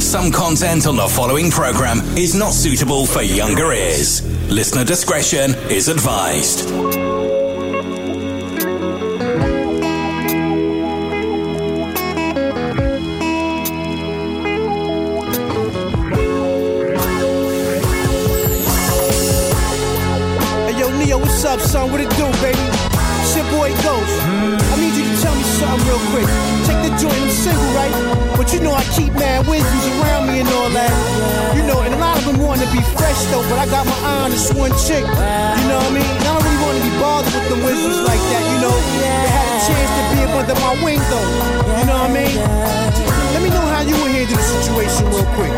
Some content on the following program is not suitable for younger ears. Listener discretion is advised. Hey yo, Ne-Yo, what's up, son? What it do, baby? It's your boy Ghost. I something real quick. Take the joint, I'm single, right? But you know I keep mad wisdoms around me and all that. You know, and a lot of them want to be fresh though, but I got my eye on this one chick. You know what I mean? And I don't really want to be bothered with them wisdoms like that, you know? They had a chance to be up under my wing though. You know what I mean? Let me know how you would handle the situation real quick.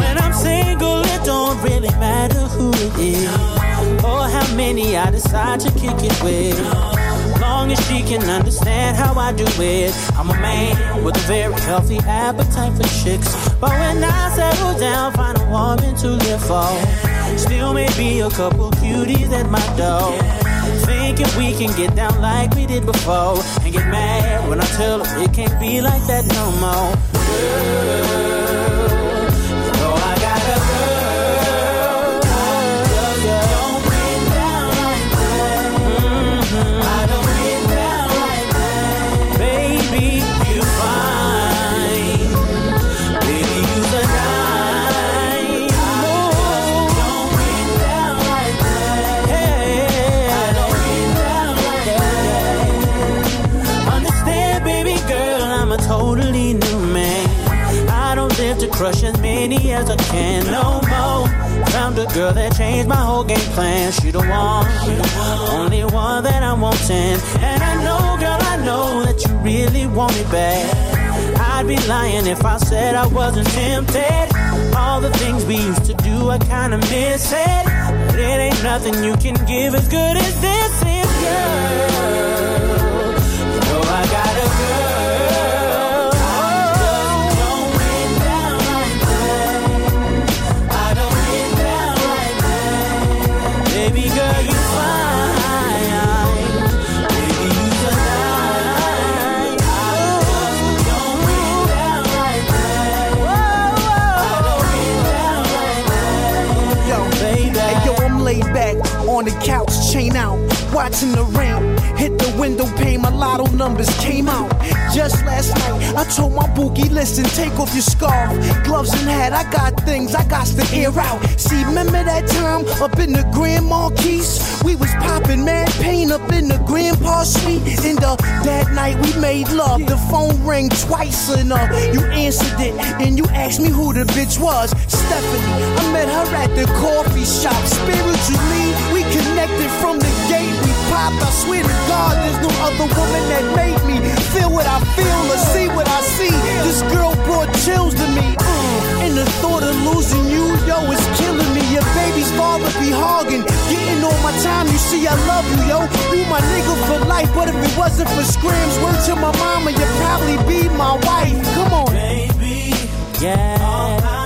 When I'm single, it don't really matter who it is or how many I decide to kick it with. Long as she can understand how I do it. I'm a man with a very healthy appetite for chicks. But when I settle down, find a woman to live for. Still may be a couple cuties at my door. Thinking we can get down like we did before. And get mad when I tell her it can't be like that no more. Crush as many as I can no more. Found a girl that changed my whole game plan. She the one, only one that I'm wanting. And I know, girl, I know that you really want me back. I'd be lying if I said I wasn't tempted. All the things we used to do, I kinda miss it. But it ain't nothing you can give as good as this is, girl. Back on the couch, chain out, watching the rain. Hit the window pane, my lotto numbers came out. Just last night, I told my boogie, listen, take off your scarf, gloves and hat. I got things I got to air out. See, remember that time up in the Grand Marquis? We was popping mad pain up in the grandpa suite. And uh, that night we made love. The phone rang twice and uh, you answered it and you asked me who the bitch was. Stephanie, I met her at the coffee shop. Spiritually, we connected from the popped. I swear to God, there's no other woman that made me feel what I feel or see what I see. This girl brought chills to me. Mm, and the thought of losing you, yo, is killing me. Your baby's father be hogging, getting all my time. You see, I love you, yo. You my nigga for life. But if it wasn't for screams, word to my mama, you'd probably be my wife. Come on. baby. Yeah.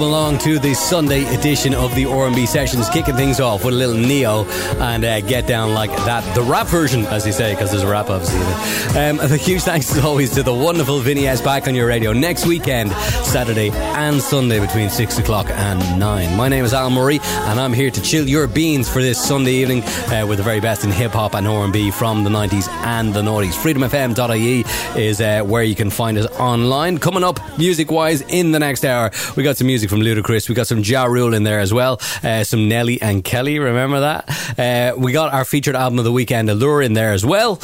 Welcome along to the Sunday edition of the R&B Sessions, kicking things off with a little Ne-Yo and uh, Get Down Like That. The rap version, as they say, because there's a rap obviously. Um, a huge thanks as always to the wonderful Vinny S back on your radio next weekend, Saturday and Sunday between 6 o'clock and 9. My name is Al Murray and I'm here to chill your beans for this Sunday evening uh, with the very best in hip hop and R&B from the 90s and the noughties. freedomfm.ie is uh, where you can find us online. Coming up music wise in the next hour, we got some music from Ludacris. We got some Ja Rule in there as well. Uh, some Nelly and Kelly. Remember that? Uh, we got our featured album of the weekend, Allure, in there as well.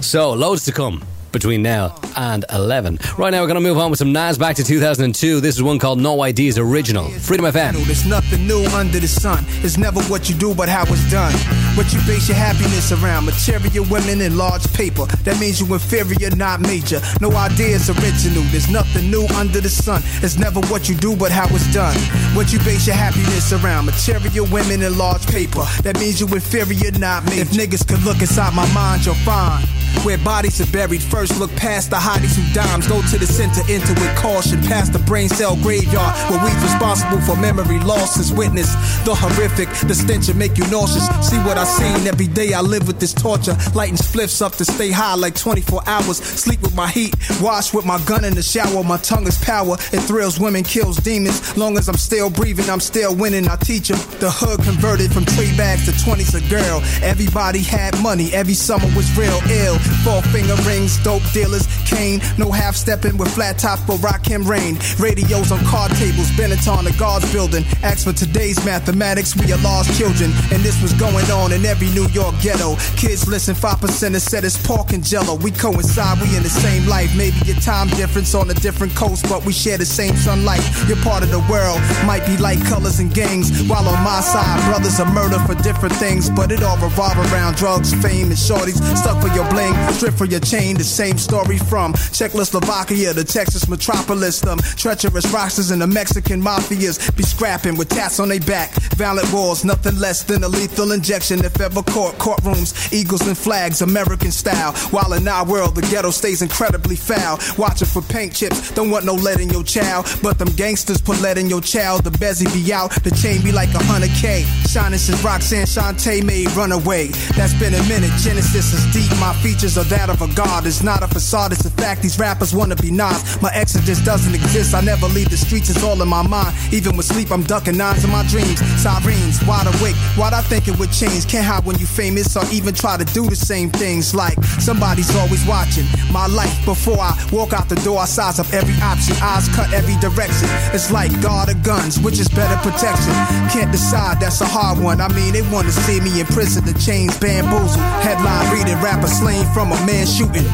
So loads to come between now and 11. Right now, we're going to move on with some Nas back to 2002. This is one called No Idea's Original. Freedom FM. There's nothing new under the sun. It's never what you do, but how it's done. What you base your happiness around. Material women and large paper. That means you inferior, not major. No idea is original. There's nothing new under the sun. It's never what you do, but how it's done. What you base your happiness around. Material women and large paper. That means you inferior, not major. If niggas could look inside my mind, you'll find. Where bodies are buried first, look past the hotties who dimes. Go to the center, enter with caution. Past the brain cell graveyard, where we's responsible for memory loss losses. Witness the horrific, the stench will make you nauseous. See what I seen every day. I live with this torture. Lighting spliffs up to stay high like 24 hours. Sleep with my heat, wash with my gun in the shower. My tongue is power. It thrills women, kills demons. Long as I'm still breathing, I'm still winning. I teach them. The hood converted from tree bags to 20s a girl. Everybody had money, every summer was real ill. Four finger rings, dope dealers, cane. No half stepping with flat tops, but rock him rain. Radios on card tables, Benetton, the guards building. Ask for today's mathematics, we are lost children. And this was going on in every New York ghetto. Kids listen, 5% have said it's pork and jello. We coincide, we in the same life. Maybe a time difference on a different coast, but we share the same sunlight. You're part of the world might be like colors and gangs. While on my side, brothers are murder for different things, but it all revolve around drugs, fame, and shorties. Stuck for your bling, strip for your chain. The same story from Czechoslovakia to Texas metropolis. Them treacherous rocksters and the Mexican mafias be scrapping with tats on their back. Violent wars, nothing less than a lethal injection. If ever court, courtrooms, eagles and flags, American style. While in our world, the ghetto stays incredibly foul. Watching for paint chips, don't want no lead in your child. But them gangsters put lead in your child. The bezzy be out, the chain be like a hundred K. Shining since Roxanne Shante made Runaway. That's been a minute, Genesis is deep. My features are that of a god. Not a facade, it's a fact. These rappers wanna be Nas. My exodus doesn't exist. I never leave the streets, it's all in my mind. Even with sleep, I'm ducking nines in my dreams. Sirens, wide awake. Why'd I think it would change? Can't hide when you famous or even try to do the same things. Like somebody's always watching my life before I walk out the door. I size up every option, eyes cut every direction. It's like guard or guns, which is better protection. Can't decide, that's a hard one. I mean, they wanna see me in prison, the chains bamboozled. Headline reading, rapper slain from a man shooting.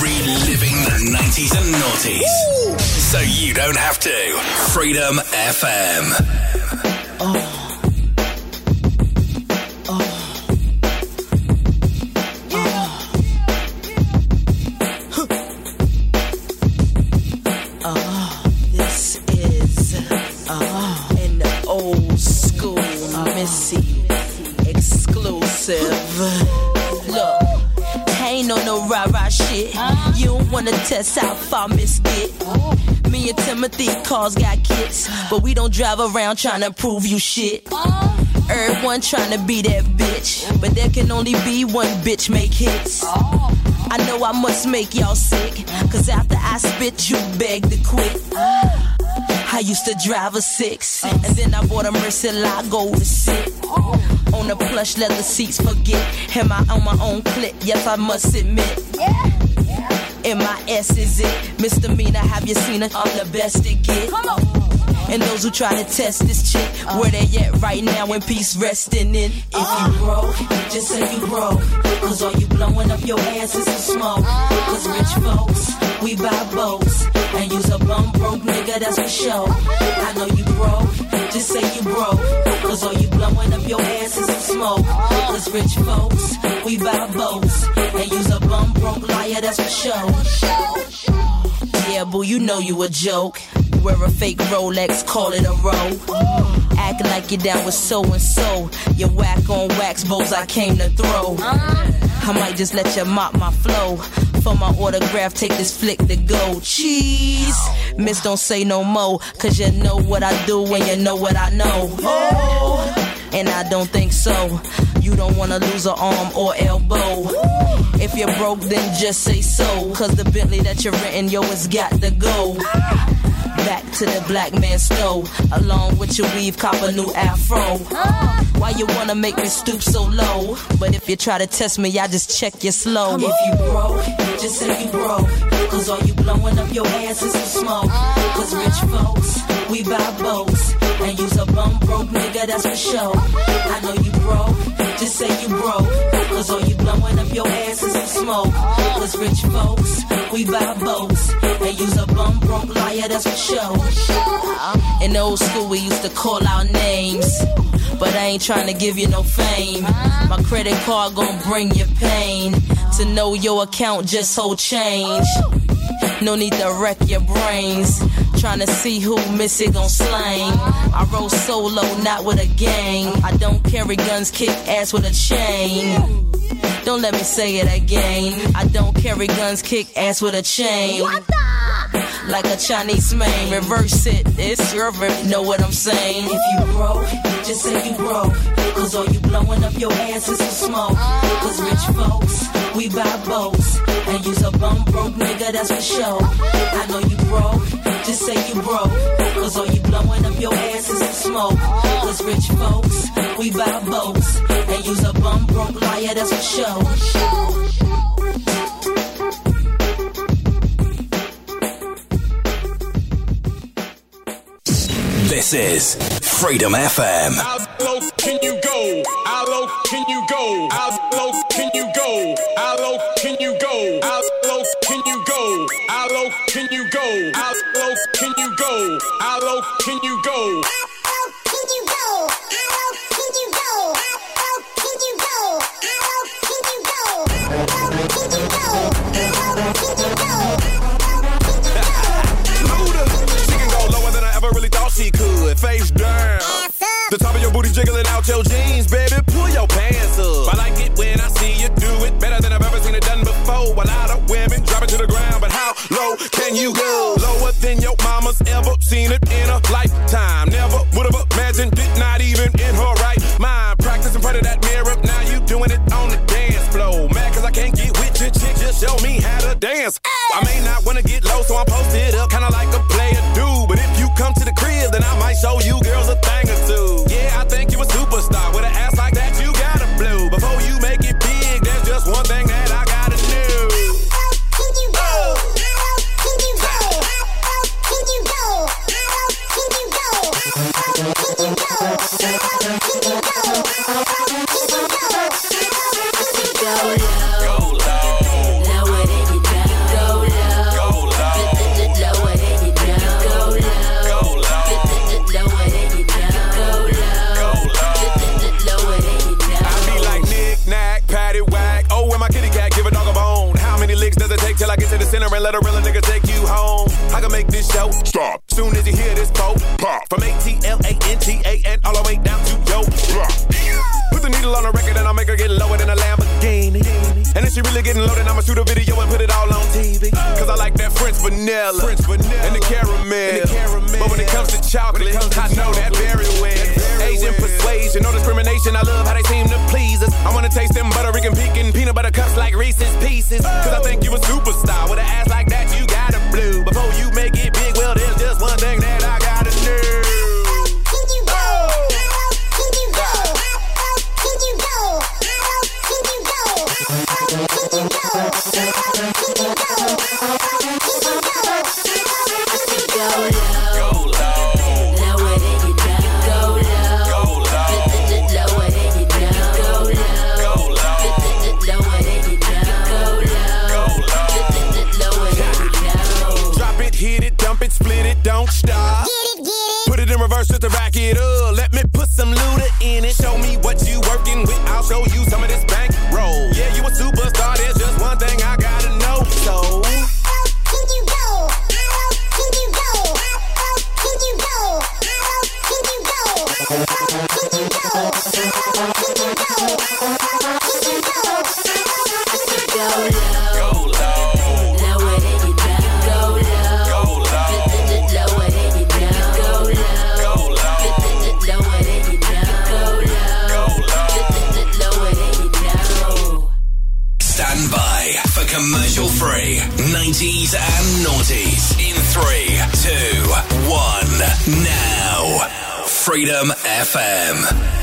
Reliving the 90s and noughties. So you don't have to. Freedom FM. This oh. Me cars got kits, but we don't drive around trying to prove you shit. Everyone trying to be that bitch, but there can only be one bitch make hits. I know I must make y'all sick, cause after I spit, you beg to quit. I used to drive a six, and then I bought a Murcielago to sit. On the plush leather seats, forget. Am I on my own clip? Yes, I must admit. M.I.S. is it. Misdemeanor, have you seen it? I'm the best to get. Come on. And those who try to test this chick, where they at right now when peace resting in. If you uh. broke, just say you broke. Cause all you blowing up your ass is some smoke. Uh-huh. Cause rich folks, we buy boats. And use a bum broke nigga, that's for sure. Uh-huh. I know you broke, just say you broke. Cause all you blowing up your ass is some smoke. Cause rich folks, we buy boats. And use a bum broke liar, that's for sure. Yeah, boo, you know you a joke. Wear a fake Rolex, call it a row. act like you're down with so and so. You whack on wax bows I came to throw. I might just let you mop my flow. For my autograph, take this flick to go. Cheese. Miss, don't say no more. Cause you know what I do when you know what I know. Oh, and I don't think so. You don't wanna lose an arm or elbow. If you're broke, then just say so. Cause the Bentley that you're renting, yo, it's got to go. Back to the black man stove. Along with your weave, cop a new afro. Why you wanna make me stoop so low? But if you try to test me, I just check you slow. If you broke, just say you broke. Cause all you blowing up your ass is some smoke. Cause rich folks, we buy boats. And use a bum broke nigga, that's for sure. I know you broke, just say you broke. Cause all you blowing up your ass is some smoke. Cause rich folks, we buy boats. And use a bum broke liar, that's for sure. In old school, we used to call out names. But I ain't trying to give you no fame. My credit card gon' bring you pain. To know your account, just hold change. No need to wreck your brains. Trying to see who miss it gon' slang. I roll solo, not with a gang. I don't carry guns, kick ass with a chain. Don't let me say it again. I don't carry guns, kick ass with a chain. Like a Chinese man, reverse it. It's your verb, know what I'm saying. If you broke, just say you broke. Cause all you blowing up your ass is some smoke. Cause rich folks, we buy boats. And use a bum broke nigga, that's for sure. I know you broke, just say you broke. Cause all you blowing up your ass is some smoke. Cause rich folks, we buy boats. And use a bum broke liar, that's for sure. This is Freedom FM. How low can you go? How low can you go? How low can you go? Can you go? How low can you go? How low can you go? Luda. She can you go Allo, can you go? Can you go? Allo, can you go? Can you go lower than I ever really thought she could. Face down. The top of your booty jiggling out your jeans, you go? Lower than your mama's ever seen it in a lifetime. Never would have imagined it, not even in her right mind. Practice in front of that mirror, now you doing it on the dance floor. Mad cause I can't get with your chick, just show me how to dance. I may not wanna get low, so I'm posted And if she really getting loaded, I'ma shoot a video and put it all on TV. Cause I like that French vanilla, French vanilla. And, the caramel. But when it comes to chocolate, I know that very well. Asian persuasion, no discrimination. I love how they seem FM.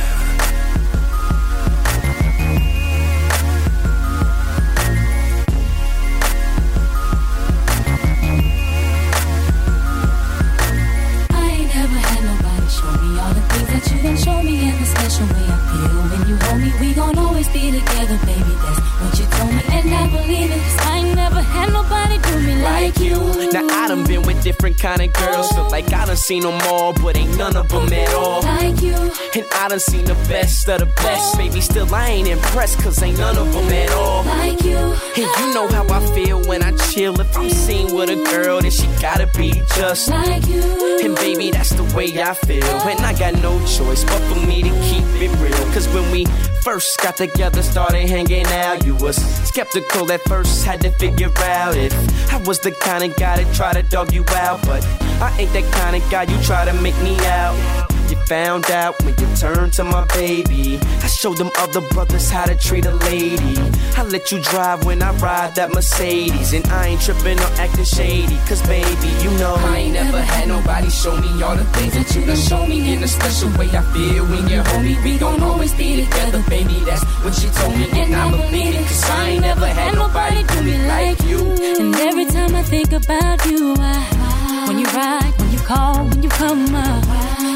Kind of girls. Feel like I done seen them all, but ain't none of them at all. Like you. And I done seen the best of the best. Baby, still I ain't impressed, cause ain't none of them at all. Like you. And you know how I feel when I chill. If I'm seen with a girl, then she gotta be just like you. And baby, that's the way I feel. And I got no choice but for me to keep it real. Cause when we first got together, started hanging out, you was skeptical at first, had to figure out if I was the kind of guy that try to dog you out. But I ain't that kind of guy you try to make me out. You found out when you turned to my baby. I showed them other brothers how to treat a lady. I let you drive when I ride that Mercedes. And I ain't tripping or acting shady. Cause baby, you know I ain't never had nobody show me all the things that you done show me in a special way. I feel when you're home, we gon' always be together, baby. That's what she told me, and I believe it. Cause I ain't never had nobody do me like you. And every time I think about you, I, when you ride, when you call, when you come up,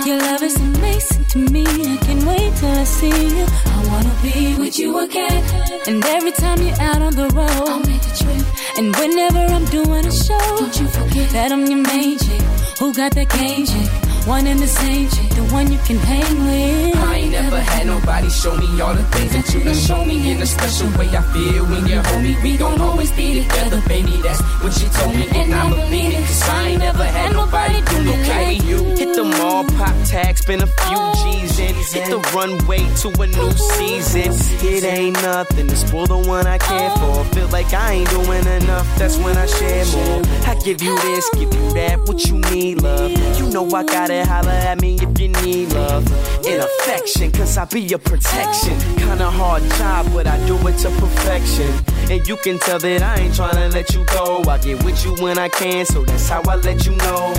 your love is amazing to me. I can't wait till I see you. I wanna be with you again. And every time you're out on the road, I'll make a trip. And whenever I'm doing a show, don't you forget that I'm your main chick. Who got that game chick? One and the same chick, the one you can hang with. I ain't never had nobody show me all the things that you done show me in a special way. I feel when you're home, we gon' always be together, baby. That's what you told me, and I believe it. Cause I ain't never had nobody do me like you. Hit the mall, pop tag, spend a few oh, G's in. Hit the runway to a new season. It ain't nothing to spoil the one I care for. Oh. Feel like I ain't doing enough, that's when I share more. I give you this, give you that, what you need, love. You know I holler at me if you need love. And affection, cause I be your protection. Kinda hard job, but I do it to perfection. And you can tell that I ain't tryna let you go. I get with you when I can, so that's how I let you know.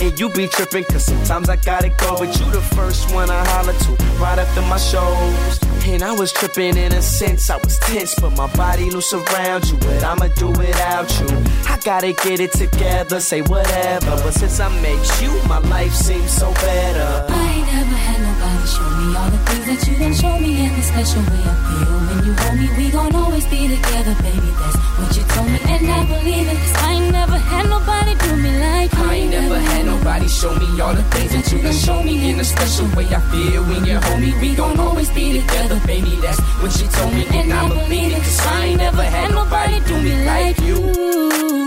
And you be tripping, cause sometimes I gotta go. But you the first one I holler to right after my shows. And I was tripping in a sense, I was tense, but my body loose around you. But I'ma do without you. I gotta get it together, say whatever. But since I met you, my life seems so better. I ain't never had nobody show me all the things that you done show me in the special way I feel when you hold me. We gon' always be together, baby. That's what you told me, and I believe it. Cause I ain't never had nobody do me like you. I ain't never had nobody show me all the things that you done show me in a special way. I feel when you're home, we gon' always be together, baby. That's what you told me, and I believe it. Cause I ain't never had nobody do me like you.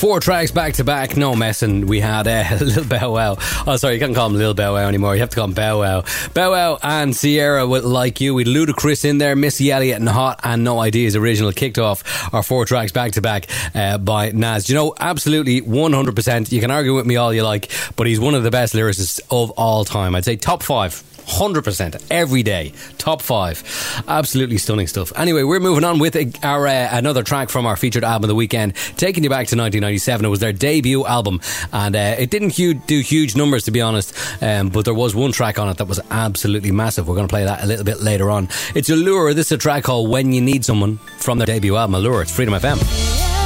Four tracks back to back, no messing. We had uh, Lil Bow Wow. Oh, sorry, you can't call him Lil Bow Wow anymore. You have to call him Bow Wow. Bow Wow and Ciara with Like You. With Ludacris in there, Missy Elliott and Hot and No Ideas original kicked off our four tracks back to back uh, by Nas. You know, absolutely 100%. You can argue with me all you like, but he's one of the best lyricists of all time. I'd say top five. 100% every day. Top five. Absolutely stunning stuff. Anyway, we're moving on with our uh, another track from our featured album of the weekend, taking you back to 1997. It was their debut album, and uh, it didn't do huge numbers, to be honest, um, but there was one track on it that was absolutely massive. We're going to play that a little bit later on. It's Allure. This is a track called When You Need Someone from their debut album, Allure. It's Freedom FM.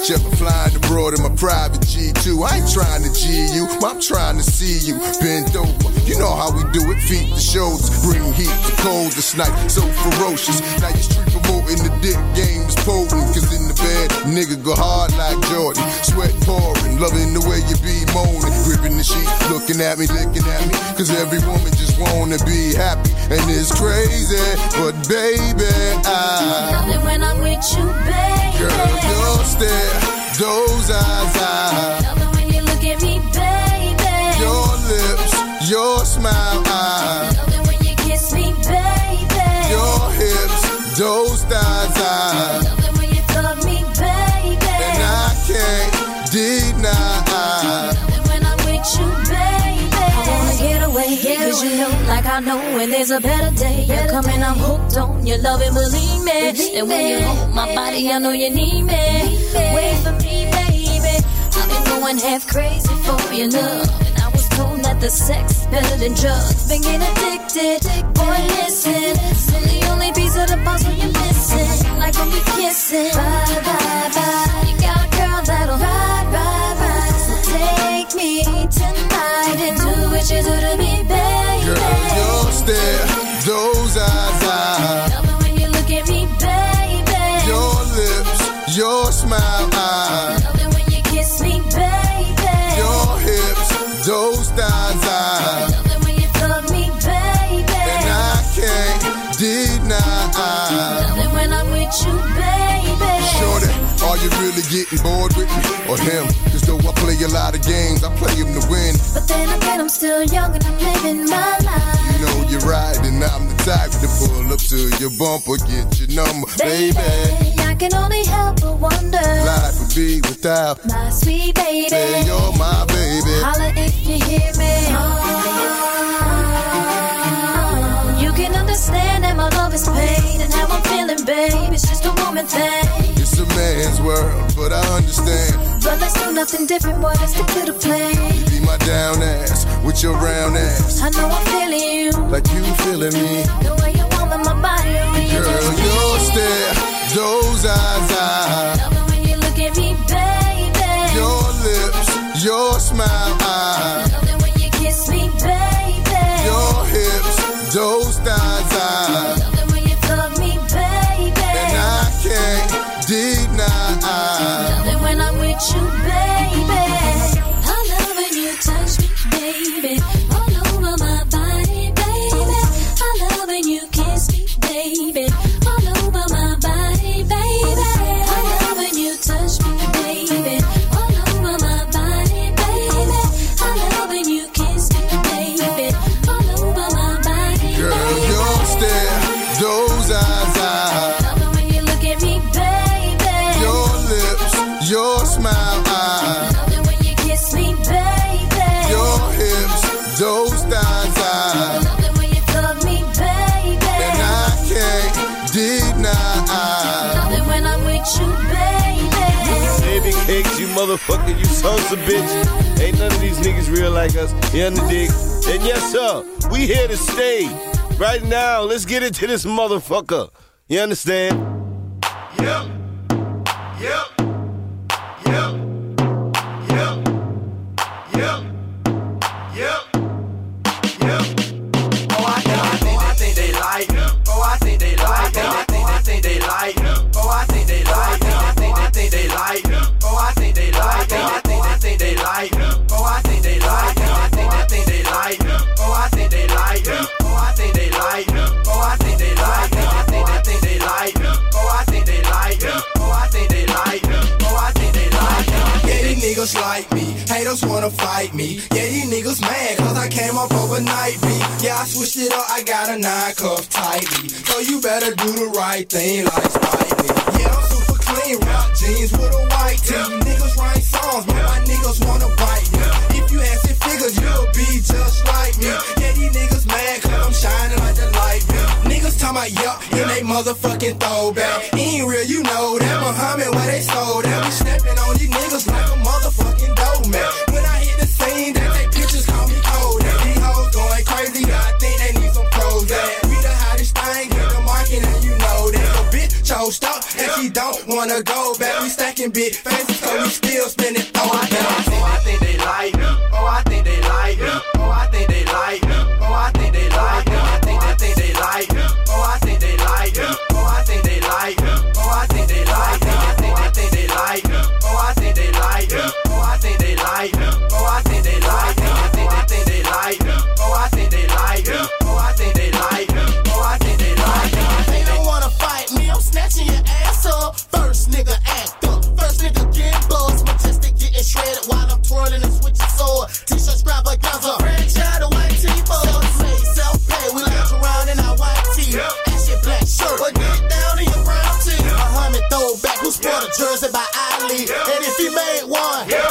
Each other flying abroad in my private G2. I ain't trying to G you, I'm trying to see you bend over. You know how we do it, feet to shoulders, bring heat to cold this night, so ferocious. Now you street promoting the dick game is potent, cause in the bed, nigga go hard like Jordan. Sweat pouring, loving the way you be moaning, gripping the sheet, looking at me, looking at me. Cause every woman just wanna be happy, and it's crazy, but baby, I Love it when I'm with you, baby. Girl, your stare, those eyes, I Love it when you look at me, baby. Your lips, your smile, like I know, when there's a better day. You're coming, I'm hooked on your love and believe me. And when you hold my body, I know you need me. Wait for me, baby. I've been going half crazy for your love. And I was told that the sex is better than drugs. Been getting addicted, boy, listen. I'm the only piece of the puzzle you're missing. Like when we kissing. Bye, bye, bye. Or him? Cause though I play a lot of games, I play them to win. But then again, I'm still young and I'm living my life. You know you're right, and I'm the type to pull up to your bumper, get your number, baby. I can only help but wonder. Life would be without. My sweet baby. Say you're my baby. Holla if you hear me. Oh, you can understand that my love is pain and how I'm feeling, babe. It's just a woman thing. It's a man's world, but I understand. But nothing different, boy. Let's stick to the plan. Be my down ass with your round ass, I know I'm feeling you. like you feeling me. The way you want my body, you Girl, your stare, those eyes, I Love it when you look at me, baby. Your lips, your smile, I motherfucker, you sons of bitch. Ain't none of these niggas real like us. You underdig? And yes, sir, we here to stay. Right now, let's get into this motherfucker. You understand? Yep. Yep. niggas like me. Haters wanna fight me. Yeah, these niggas mad, cause I came up overnight, B. Yeah, I switched it up, I got a nine cuff tightly. So you better do the right thing, like spite me. Yeah, I'm super clean, rap jeans with a white tee. Yeah. Niggas write songs, but my niggas wanna bite me. Yeah. If you ask it figures, you'll be just like me. Yeah, these niggas mad, cause I'm shining like the light, B. Niggas talking about yup, yeah. and they motherfucking throwback. Ain't real, you know that. Muhammad, where they sold that. We snapping on these niggas like don't wanna go back. We stacking big faces, so we still spending all down. does it by Ali. Yeah. And if he made one, yeah.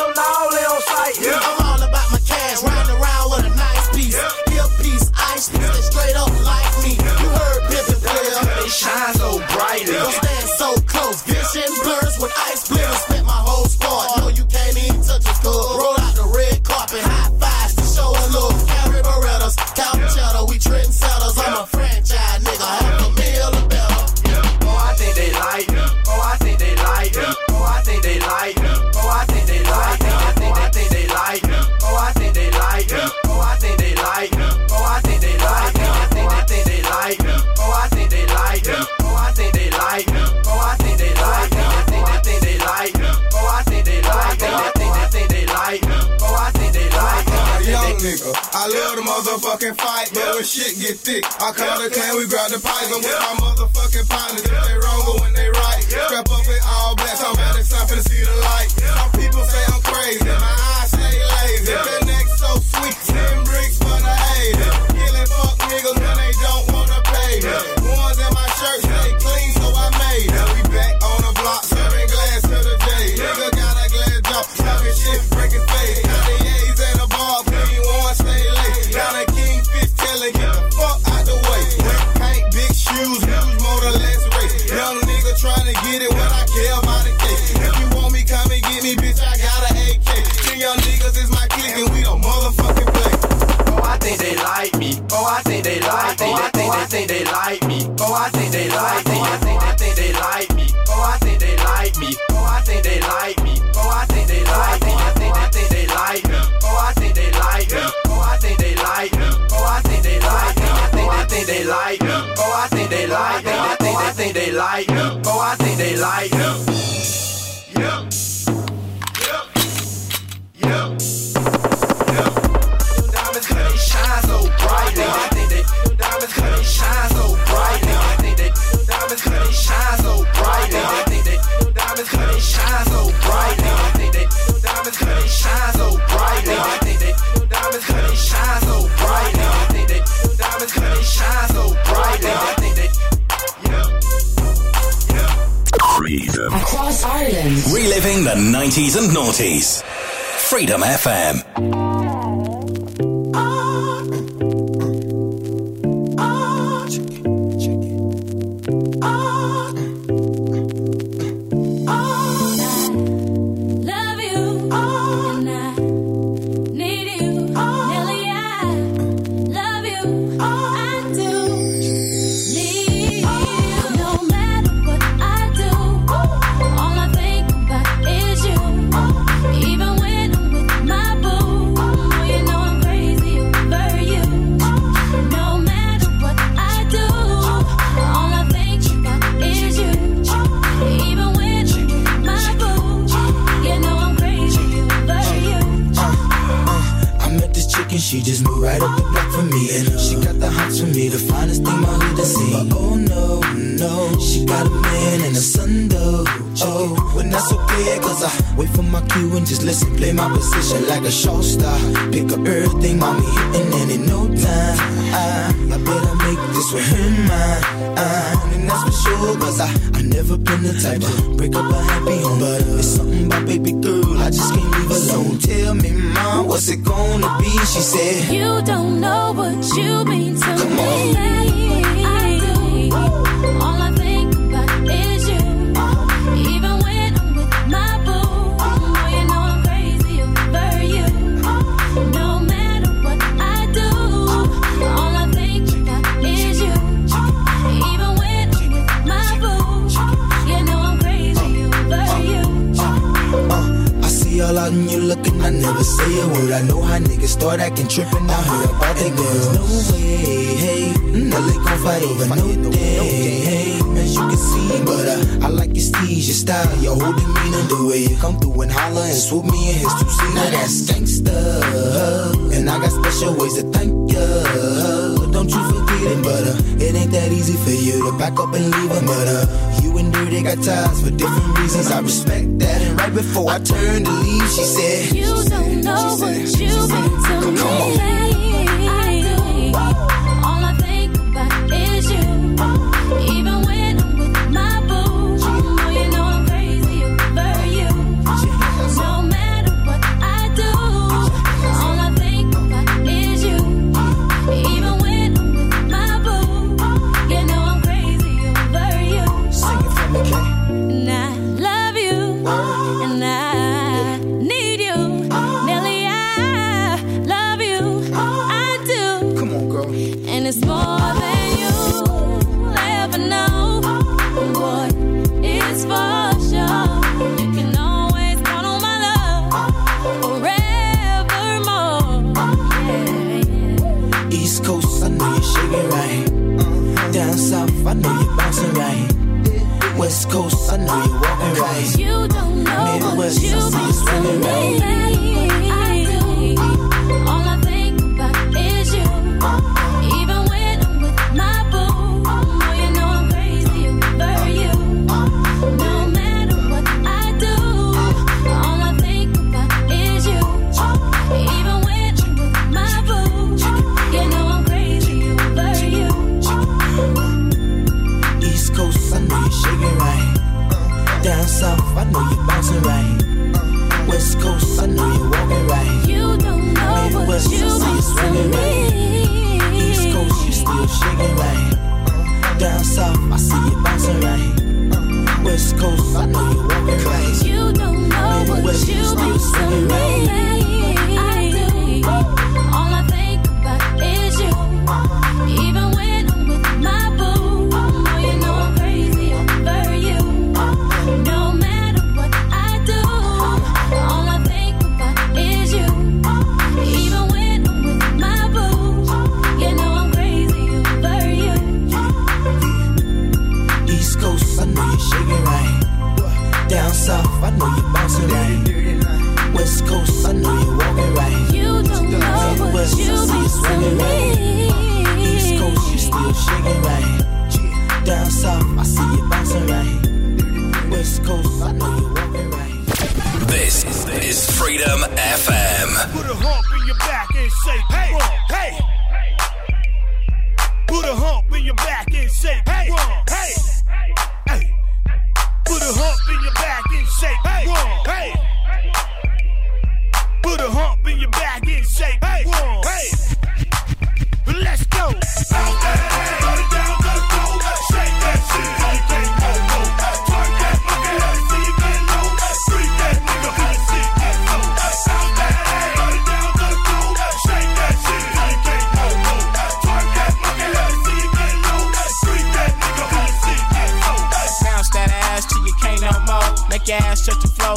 But I know how niggas start acting trippin'. I heard about the girls. No way, hey. Mm-hmm. Mm, LA gon' fight over no day, hey. As you can see, but uh, I like your steez, your style, your whole demeanor, the way you come through and holler and swoop me in his two seat. Now that's gangsta, and I got special ways to thank you. Don't you feel? bleeding, but uh, it ain't that easy for you to back up and leave a But uh, you and her, they got ties for different reasons. I respect that. And right before I turned to leave, she said, You don't know what you've been to me.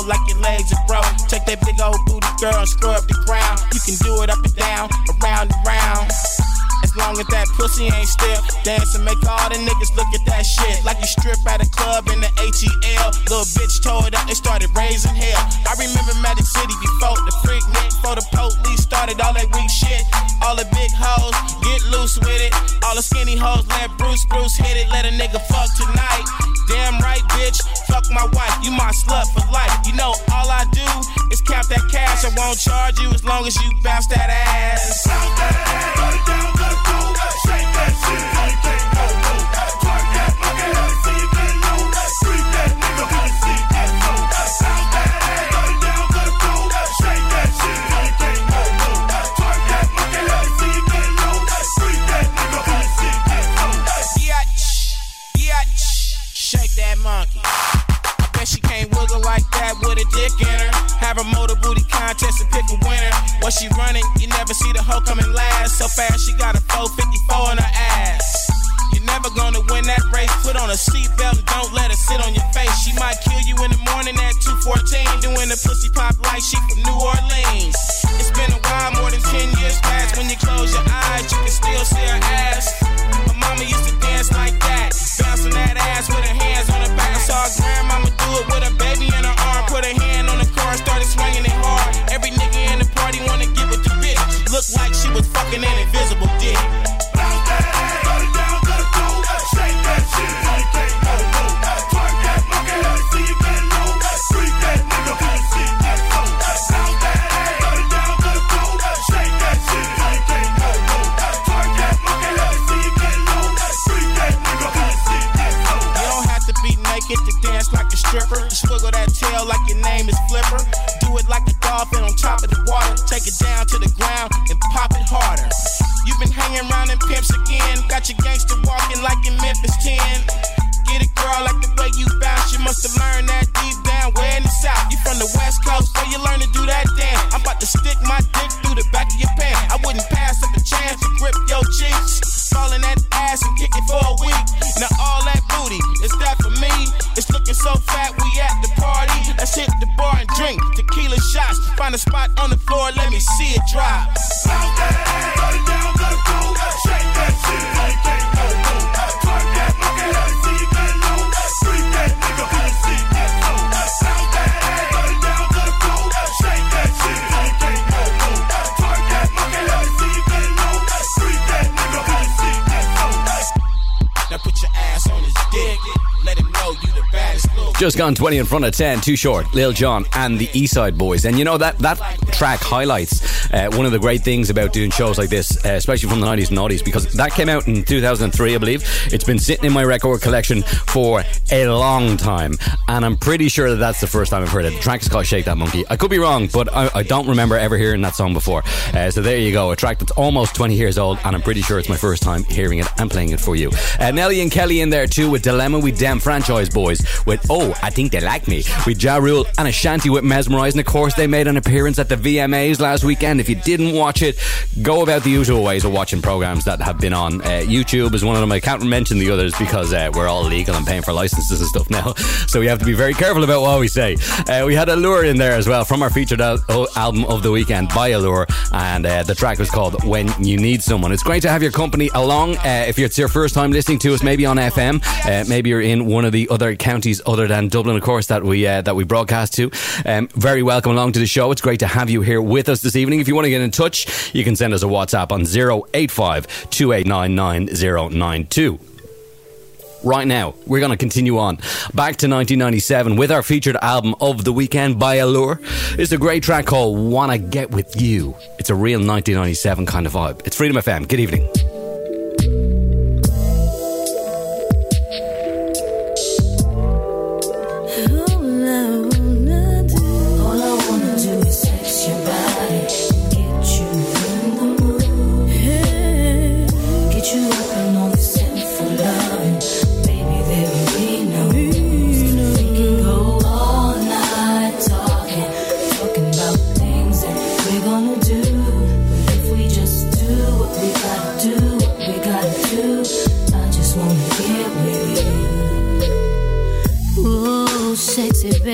like your legs are broke. Take that big old booty girl and scrub that pussy ain't stiff. Dance and make all the niggas look at that shit. Like you strip at a club in the ATL. Little bitch tore it up, they started raising hell. I remember Magic City before the Freaknik, before the police started all that weak shit. All the big hoes, get loose with it. All the skinny hoes, let Bruce Bruce hit it. Let a nigga fuck tonight. Damn right, bitch. Fuck my wife, you my slut for life. You know, all I do is count that cash. I won't charge you as long as you bounce that ass. Yatch, she running, you never see the hoe coming last. So fast, she got a 454 in her ass. You're never gonna win that race. Put on a seatbelt and don't let her sit on your face. She might kill you in the morning at 214. Doing the pussy pop like she from New Orleans. It's been a while, more than 10 years past. When you close your eyes, you can still see Just gone 20 in front of 10, Too Short. Lil Jon and the East Side Boyz. And you know, that, that track highlights uh, one of the great things about doing shows like this, uh, especially from the 90s and 90s, because that came out in 2003, I believe. It's been sitting in my record collection for a long time. And I'm pretty sure that that's the first time I've heard it. The track is called Shake That Monkey. I could be wrong, but I, I don't remember ever hearing that song before. Uh, so there you go. A track that's almost 20 years old, and I'm pretty sure it's my first time hearing it and playing it for you. Uh, Nelly and Kelly in there too with Dilemma with Dem Franchize Boyz with Oh, I Think They Like Me with Ja Rule and Ashanti with Mesmerize. And of course, they made an appearance at the VMAs last weekend. If you didn't watch it, go about the usual ways of watching programs that have been on. Uh, YouTube is one of them. I can't mention the others because uh, we're all legal and paying for licenses and stuff now. So we have to be very careful about what we say. Uh, we had Allure in there as well from our featured al- album of the weekend by Allure, and uh, the track was called When You Need Someone. It's great to have your company along. Uh, if it's your first time listening to us, maybe on FM, uh, maybe you're in one of the other counties other than Dublin, of course, that we that we broadcast to. Um, very welcome along to the show. It's great to have you here with us this evening. If you want to get in touch, you can send us a WhatsApp on 085 2899 9092. Right now, we're going to continue on back to 1997 with our featured album of the weekend by Allure. It's a great track called Wanna Get With You. It's a real 1997 kind of vibe. It's Freedom FM. Good evening.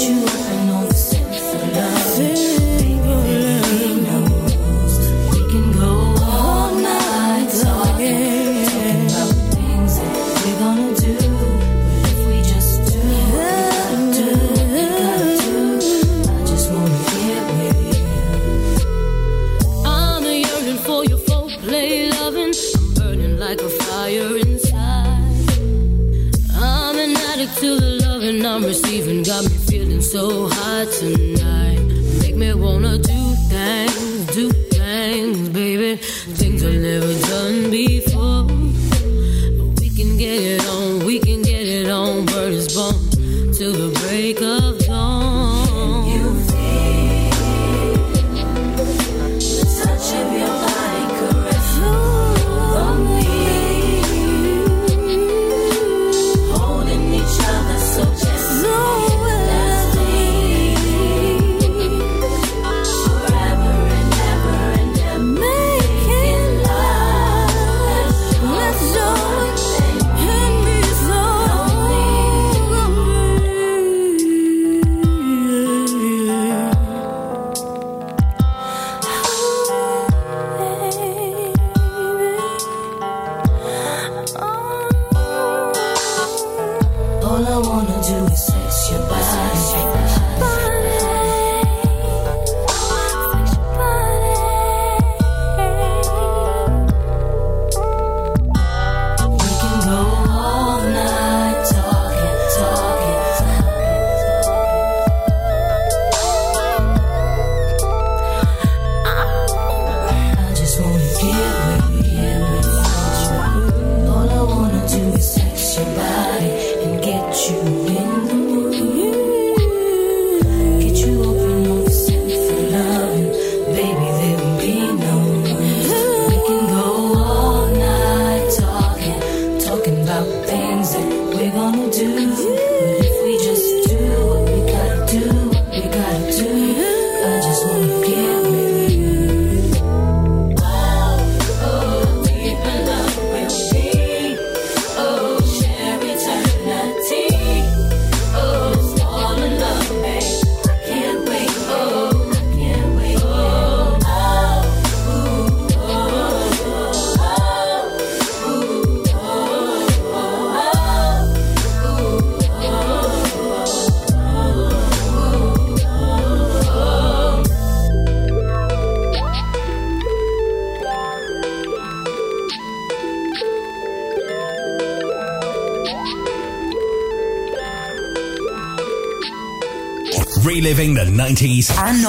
you. so hot tonight. Make me wanna do things, do things, baby. Things I've never done before.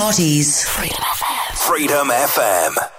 parties. Freedom FM. Freedom FM.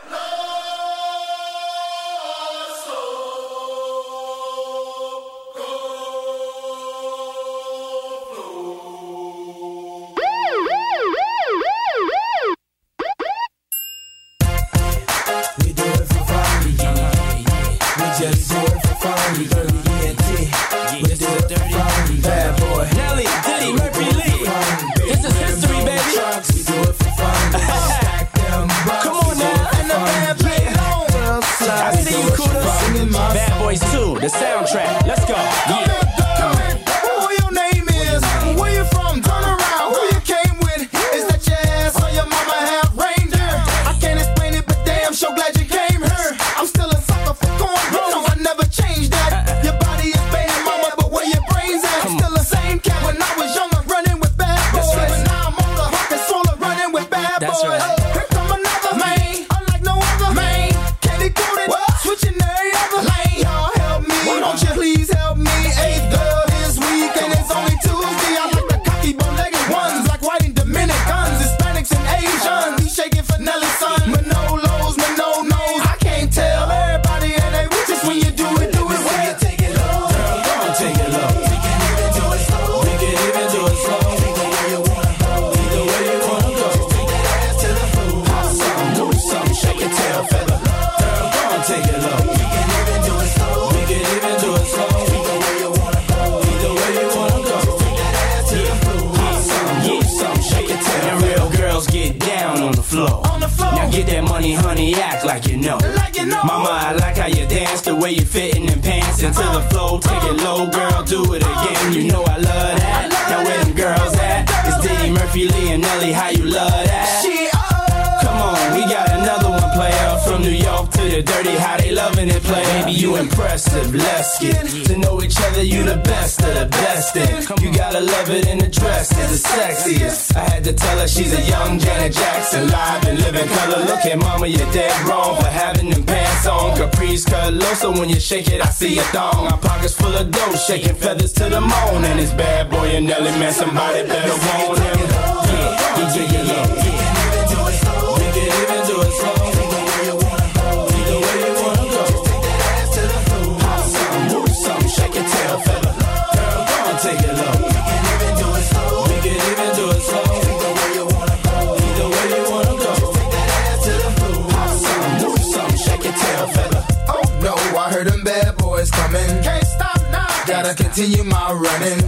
Continue my running.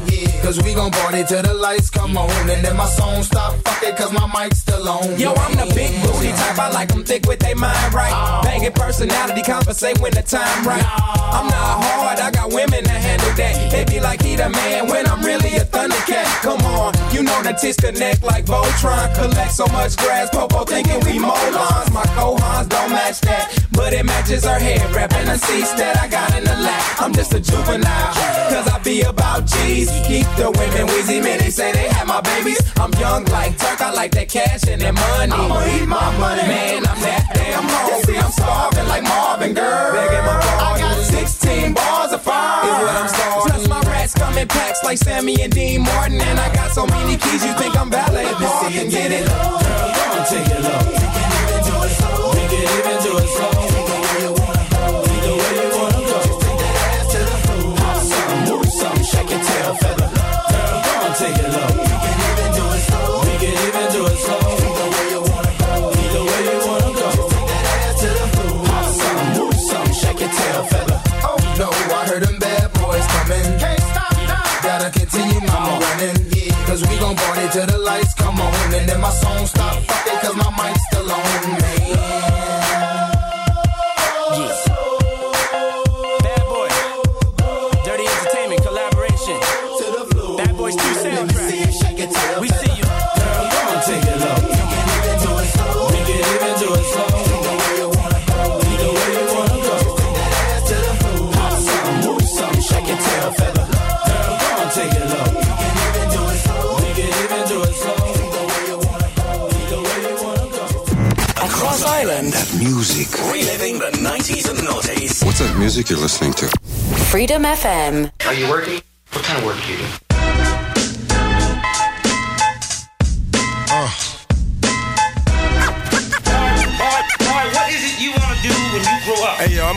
We party till the lights come on. And then my song stop, fuck it, cause my mic's still on. Yo, I'm the big booty type. I like them thick with their mind right. Banging personality, compensate when the time right. I'm not hard, I got women to handle that. They be like he the man when I'm really a thundercat. Come on, you know the tits connect like Voltron. Collect so much grass, Popo thinking we molons. My cohons don't match that, but it matches her hair. Rapping the seats that I got in the lap. I'm just a juvenile, cause I be about G's. Keep the women wheezy, man. They say they have my babies. I'm young like Turk, I like that cash and that money. I'ma eat my money. Man, I'm that damn hungry. I'm starving like Marvin, girl. My. I got 16 bars of fire. Is what I'm starving. Plus my rats come in packs like Sammy and Dean Martin. And I got so many keys, you think I'm valet parking. Get it? Girl, go and take it low. We can even do it slow. We can even do it slow. Either way you wanna go. Either way you wanna go. Hop some, move some, shake your tail feather. Take it low. We can even do it slow. We can even do it slow. Way you wanna go. Way you wanna go. Hop some, move some, shake your tail. Oh no, I heard them bad boys coming. Can't stop now. Gotta continue my running. Yeah. Cause we gon' party till the lights come on. And then my song stop, What's that music you're listening to? Freedom FM. Are you working? What kind of work do you do? what is it you want to do when you grow up? Hey, yo, I'm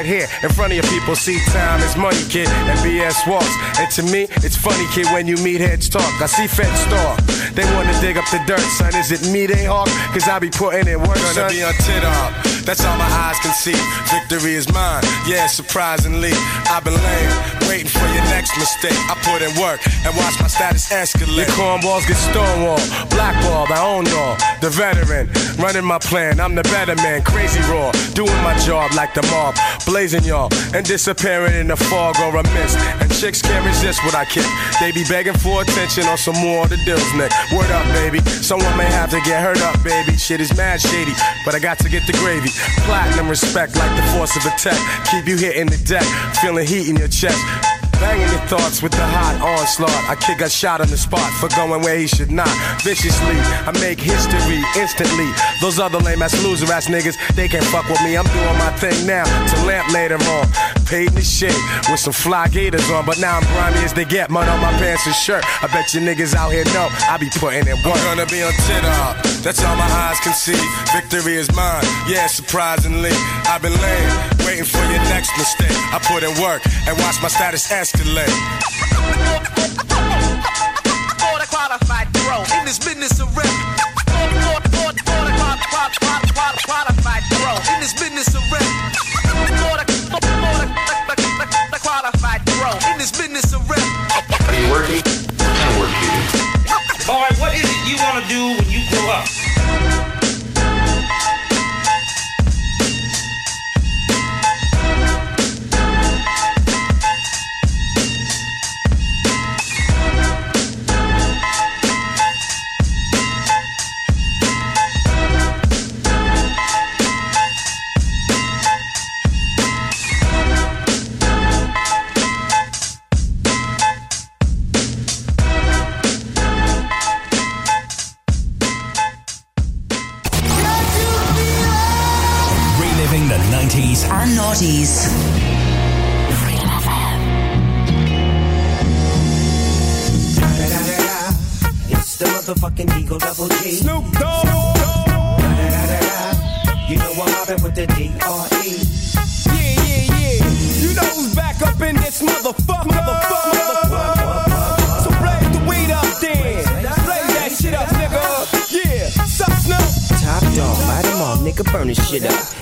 here in front of your people. See, time is money, kid, and BS walks. And to me, it's funny, kid, when you meet heads talk. I see feds talk. They wanna dig up the dirt, son. Is it me they hawk? Cause I be putting in work, son. Gonna be on tit up. That's all my eyes can see. Victory is mine. Yeah, surprisingly. I've been laying, waiting for your next mistake. I put in work and watch my status escalate. Your cornballs get stonewalled, blackballed. I own y'all. The veteran, running my plan. I'm the better man. Crazy raw, doing my job like the mob, blazing y'all and disappearing in the fog or a mist. And chicks can't resist what I kick. They be begging for attention on some more of the deals, Nick. Word up, baby. Someone may have to get hurt up, baby. Shit is mad shady, but I got to get the gravy. Platinum respect like the force of a tech. Keep you hitting the deck, feeling heat in your chest. Banging your thoughts with the hot onslaught. I kick a shot on the spot for going where he should not. Viciously, I make history instantly. Those other lame ass loser ass niggas, they can't fuck with me. I'm doing my thing now to lamp later on. Paid the shit with some fly gators on, but now I'm grimy as they get. Mud on my pants and shirt. I bet you niggas out here know I be putting in work. I'm gonna be on Twitter. That's all my eyes can see. Victory is mine. Yeah, surprisingly, I've been laying, waiting for your next mistake. I put in work and watch my status escalate. For the qualified pro in this business of rap. Qual- qualified pro in this business of rap. Burn this shit up.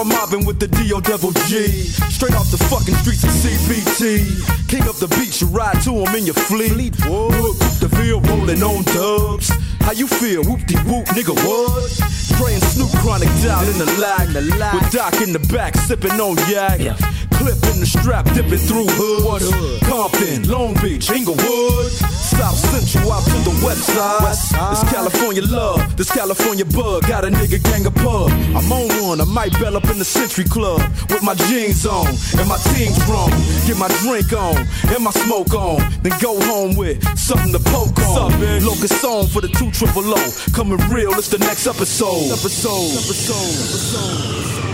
I'm mobbing with the D.O. Double G. Straight off the fucking streets of CPT. King up the beach, you ride to him in your fleet. Look, the Ville rolling on dubs. How you feel? Whoop de whoop, nigga, what? And Snoop Chronic down in the lag. With Doc in the back, sipping on yak. Clip in the strap, dipping through hood. Compton, Long Beach, Inglewood. South Central out to the west side. This California love, this California bug. Got a nigga gang of pub. I'm on one, I might bell up in the Century Club. With my jeans on and my team strong. Get my drink on and my smoke on. Then go home with something to poke on. Locust song for the two triple O. Coming real, it's the next episode. Episode, episode, episode.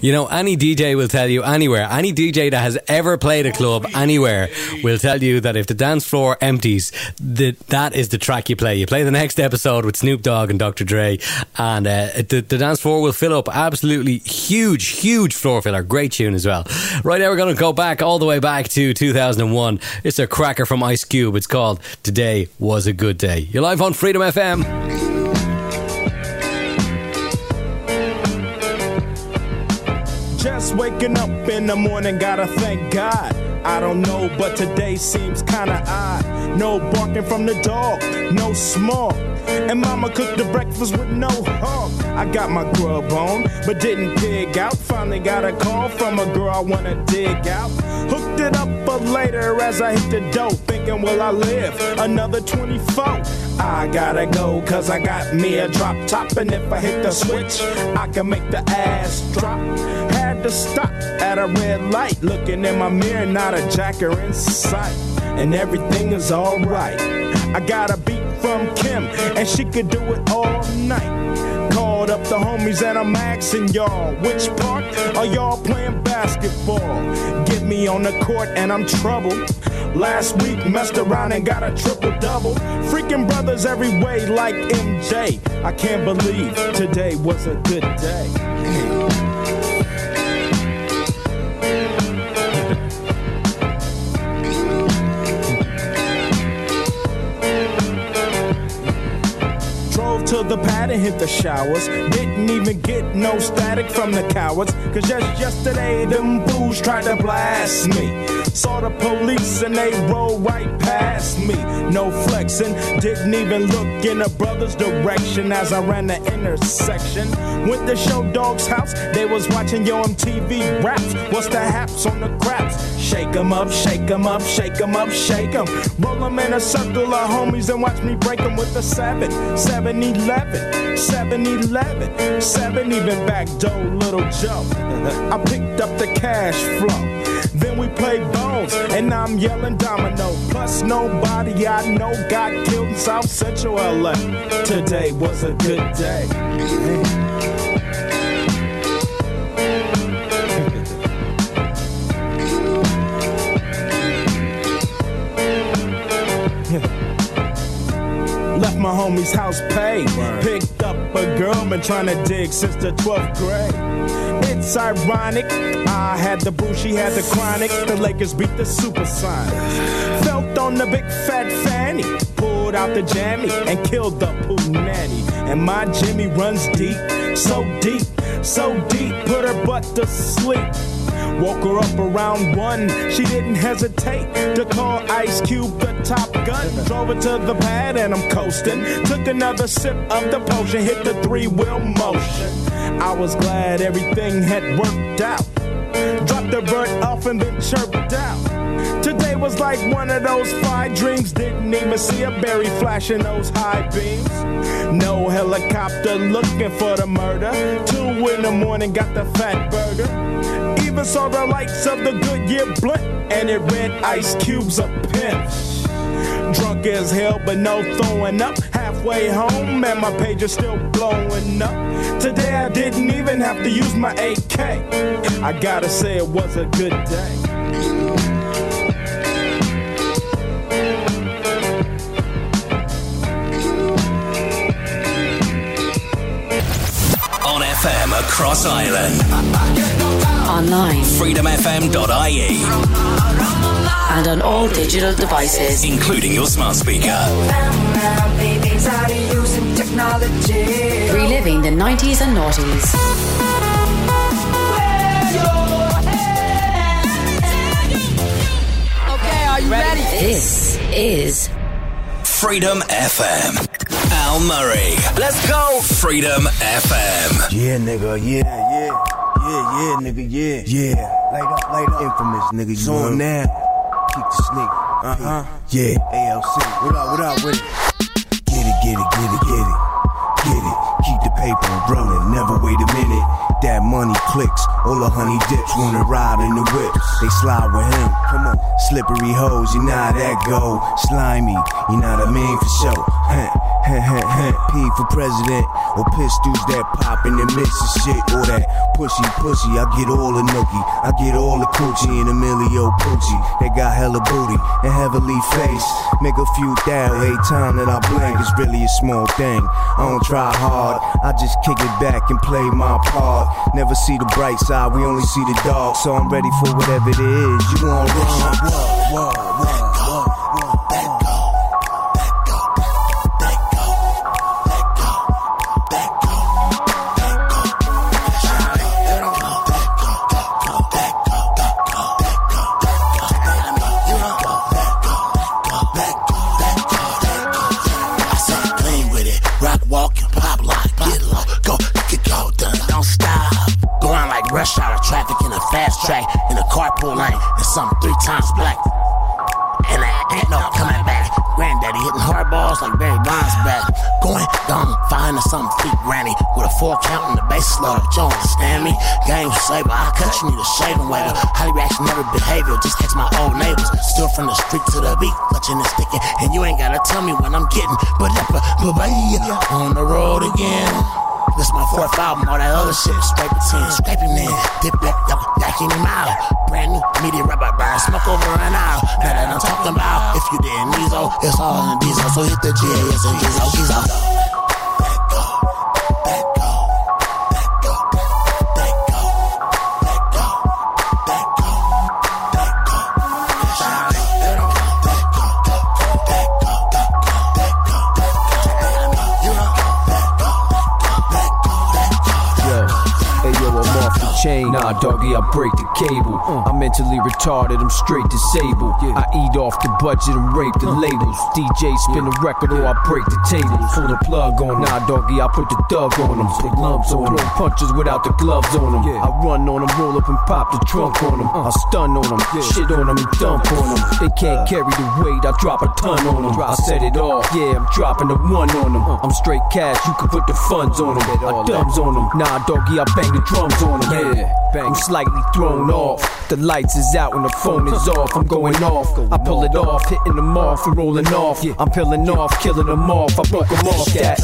You know, any DJ will tell you anywhere, any DJ that has ever played a club anywhere will tell you that if the dance floor empties, that that is the track you play. You play the next episode with Snoop Dogg and Dr. Dre, and uh, the, the dance floor will fill up. Absolutely huge, huge floor filler. Great tune as well. Right now, we're going to go back all the way back to 2001. It's a cracker from Ice Cube. It's called Today Was a Good Day. You're live on Freedom FM. Just waking up in the morning, gotta thank God. I don't know, but today seems kinda odd. No barking from the dog, no smoke. And mama cooked the breakfast with no hog. I got my grub on, but didn't pig out. Finally got a call from a girl I wanna dig out. Hooked it up for later as I hit the dope, Thinking, will I live another 24? I gotta go, cause I got me a drop top. And if I hit the switch, I can make the ass drop. Had to stop at a red light. Looking in my mirror, not a jacker in sight. And everything is alright. I got a beat from Kim, and she could do it all night. Called up the homies, and I'm asking y'all, which part are y'all playing basketball? Get me on the court, and I'm troubled. Last week, messed around and got a triple double. Freaking brothers every way, like MJ. I can't believe today was a good day. To the pad and hit the showers. Didn't even get no static from the cowards. Cause just yesterday, them fools tried to blast me. Saw the police and they rolled right past me. No flexing, didn't even look in a brother's direction as I ran the intersection. Went to Short Dog's house, they was watching Yo! MTV Raps. What's the haps on the craps? Shake 'em up, shake 'em up, shake 'em up, shake 'em. Roll 'em in a circle of homies and watch me break 'em with a 7, 7 11, 7 11, 7 even back door, little Joe. I picked up the cash flow. Then we play bones, and I'm yelling domino. Plus, nobody I know got killed in South Central LA. Today was a good day. Left my homie's house paid. Picked up a girl, been trying to dig since the 12th grade. It's ironic. I had the boo, she had the chronic. The Lakers beat the Supersonics. Felt on the big fat fanny. Pulled out the jammy and killed the poo nanny. And my Jimmy runs deep, so deep, so deep. Put her butt to sleep. Woke her up around one. She didn't hesitate to call Ice Cube the top gun. Drove her to the pad and I'm coasting. Took another sip of the potion, hit the three wheel motion. I was glad everything had worked out. Dropped the bird off and then chirped out. Today was like one of those five dreams. Didn't even see a berry flashing those high beams. No helicopter looking for the murder. Two in the morning, got the Fatburger. Even saw the lights of the Goodyear blunt, and it read Ice Cube's a pimp. Drunk as hell, but no throwing up. Halfway home, and my page is still blowing up. Today I didn't even have to use my AK. I gotta say, it was a good day. FM across Ireland. Online. freedomfm.ie. And on all digital devices. Including your smart speaker. Reliving the 90s and noughties. Okay, are you ready? This is Freedom FM. Al Murray. Let's go. Freedom FM. Yeah, nigga, yeah, yeah. Yeah, yeah, nigga, yeah. Yeah. Light up, light up. Infamous, nigga, you on on now. Keak da Sneak. Uh-huh. Yeah. ALC. What up, what up with it? Get it, get it, get it, get it. Get it. Keep the paper rolling, never wait a minute. Money clicks, all the honey dips wanna ride in the whip. They slide with him. Come on. Slippery hoes, you know that go. Slimy, you know what I mean for sure. P for president, or pistols that pop in the mix of shit, or that pushy pussy. I get all the nookie, I get all the coochie and Emilio Pucci. They got hella booty and heavily face. Make a few thou every time that I blink. It's really a small thing. I don't try hard, I just kick it back and play my part. Never see the bright side, we only see the dark. So I'm ready for whatever it is. You wanna run? Whoa, whoa, whoa, track in a carpool lane, and some three times black. And I ain't no coming back. Granddaddy hitting hard balls like Barry Bonds back. Going Gone, find or something feet granny. With a four count in the base slaughter. You don't understand me? Game saber, I cut you need a shaving waiver. Highly reactionary behavior, just text my old neighbors. Still from the street to the beat, clutching and sticking. And you ain't gotta tell me when I'm getting. But but baby on the road again. This my fourth album, all that other shit was scraping ten, scraping in, dip back, yuck, backing him out. Brand new media rubber burn, smoke over an hour. Now that I'm talking about, if you didn't Nizo, it's all in the diesel, so hit the GAS and Gizo, Gizo. Yo, Nah, I break the cable. I'm mentally retarded, I'm straight disabled. I eat off the budget and rape the labels. DJ spin the record or I break the table. Pull the plug on, nah, doggy, I put the thug on them. Put lumps on them. Punches without the gloves on them. I run on them, roll up and pop the trunk on them. I stun on them, shit on them and dump on them. They can't carry the weight, I drop a ton on them. I set it off, yeah, I'm dropping the one on them. I'm straight cash, you can put the funds on them. I dubs on them. Nah, doggy, I bang the drums on them. Yeah, I'm slightly thrown off. The lights is out and the phone is off. I'm going off. I pull it off, hitting them off and rolling off. I'm peeling off, killing them off. I broke them off that.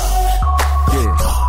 Yeah.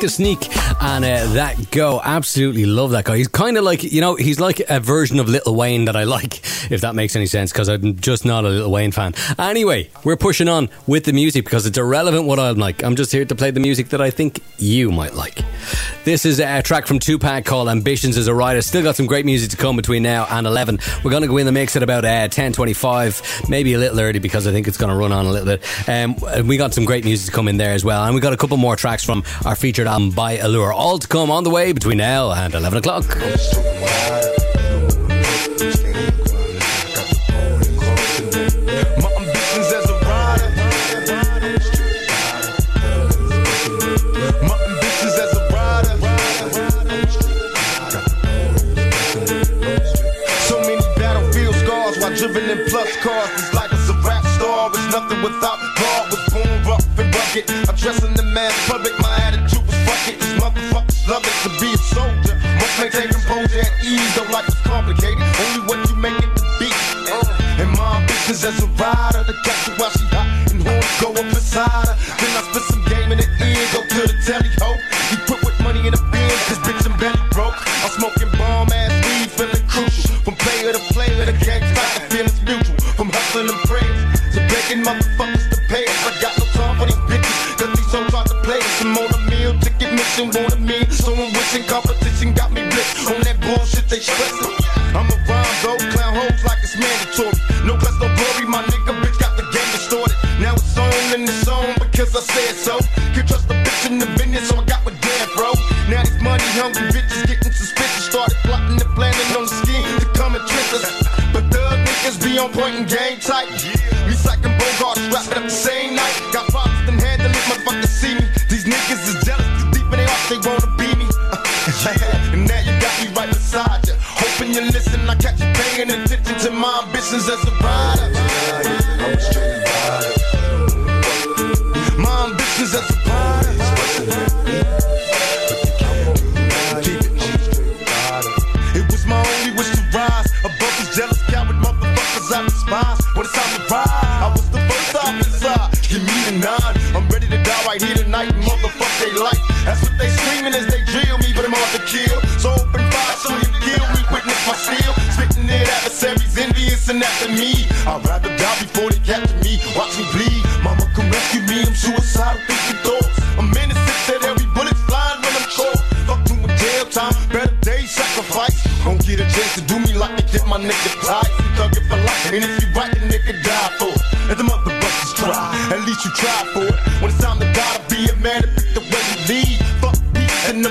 The sneak and uh, that go. Absolutely love that guy. He's kind of like, you know, he's like a version of Lil Wayne that I like, if that makes any sense, because I'm just not a Lil Wayne fan. Anyway, we're pushing on with the music because it's irrelevant what I'm like. I'm just here to play the music that I think you might like. This is a track from Tupac called Ambitions as a Rider. Still got some great music to come between now and 11. We're going to go in the mix at about uh, 10.25, maybe a little early because I think it's going to run on a little bit. Um, we got some great music to come in there as well. And we got a couple more tracks from our featured album by Allure. All to come on the way between now and 11 o'clock. The mass public. My attitude was fuck it. These motherfuckers love it to be a soldier. Must maintain composure and ease. Though life is complicated. Only what you make it to be. And my ambitions as a rider. To catch her while she hot and horns go up inside her. Then I spit some game in the ear. Go to the telly ho. Ticket mission. Want a meal. So I'm wishing competition got me blitzed. On that bullshit they stressing. I'm a rhyme though. Clown hoes like it's mandatory. No class, no glory. My nigga bitch got the game distorted. Now it's on and it's on because I said so. Can't trust the bitch in the business, so I got my damn bro. Now these money hungry bitches getting suspicious. Started plotting and planning on the scheme to come and trick us. But thug niggas be on point and game tight. Me my ambitions as a rider. My I'd rather die before they capture me. Watch me bleed. Mama come rescue me. I'm suicidal, thinking thoughts. I'm innocent, said every bullet's flying when I'm caught. Fuck doing jail time. Better days sacrifice. Don't get a chance to do me like they did my nigga tight, thug it for life. And if you right, the nigga die for it. Let the mother busters try, at least you try for it. When it's time to die, to be a man to pick the way you lead. Fuck peace and the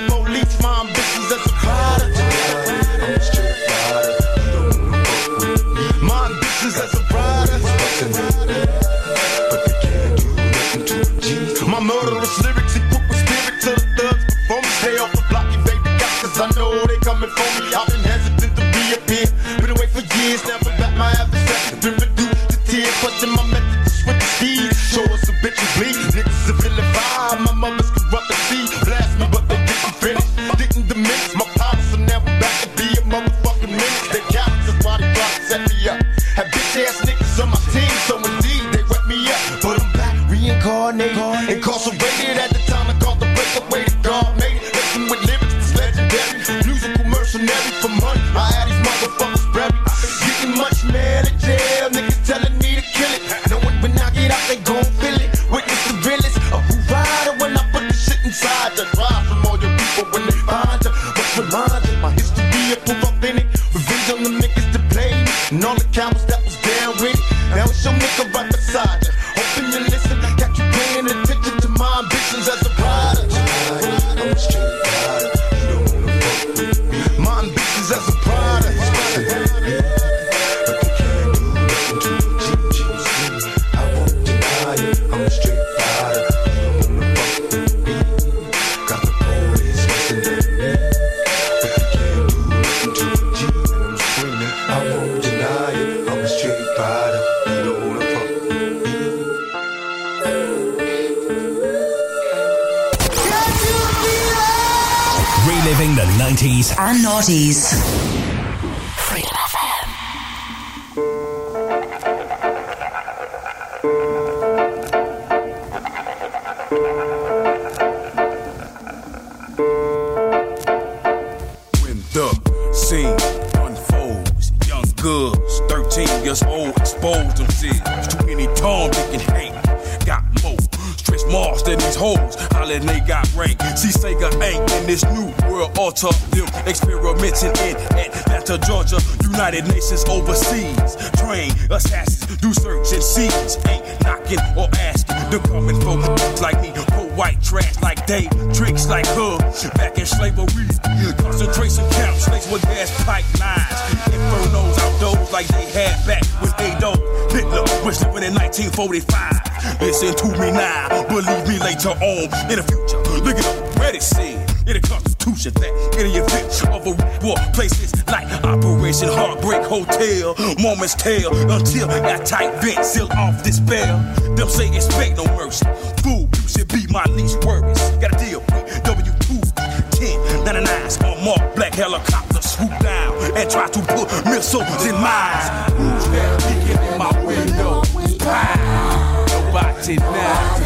that tight vent seal off this spell. Them say expect no mercy. Fool, you should be my least worries. Got a deal with W2 10 99s on mark black helicopter swoop down and try to put missiles in mines. Who's that peeking in my window? Pow. Nobody now.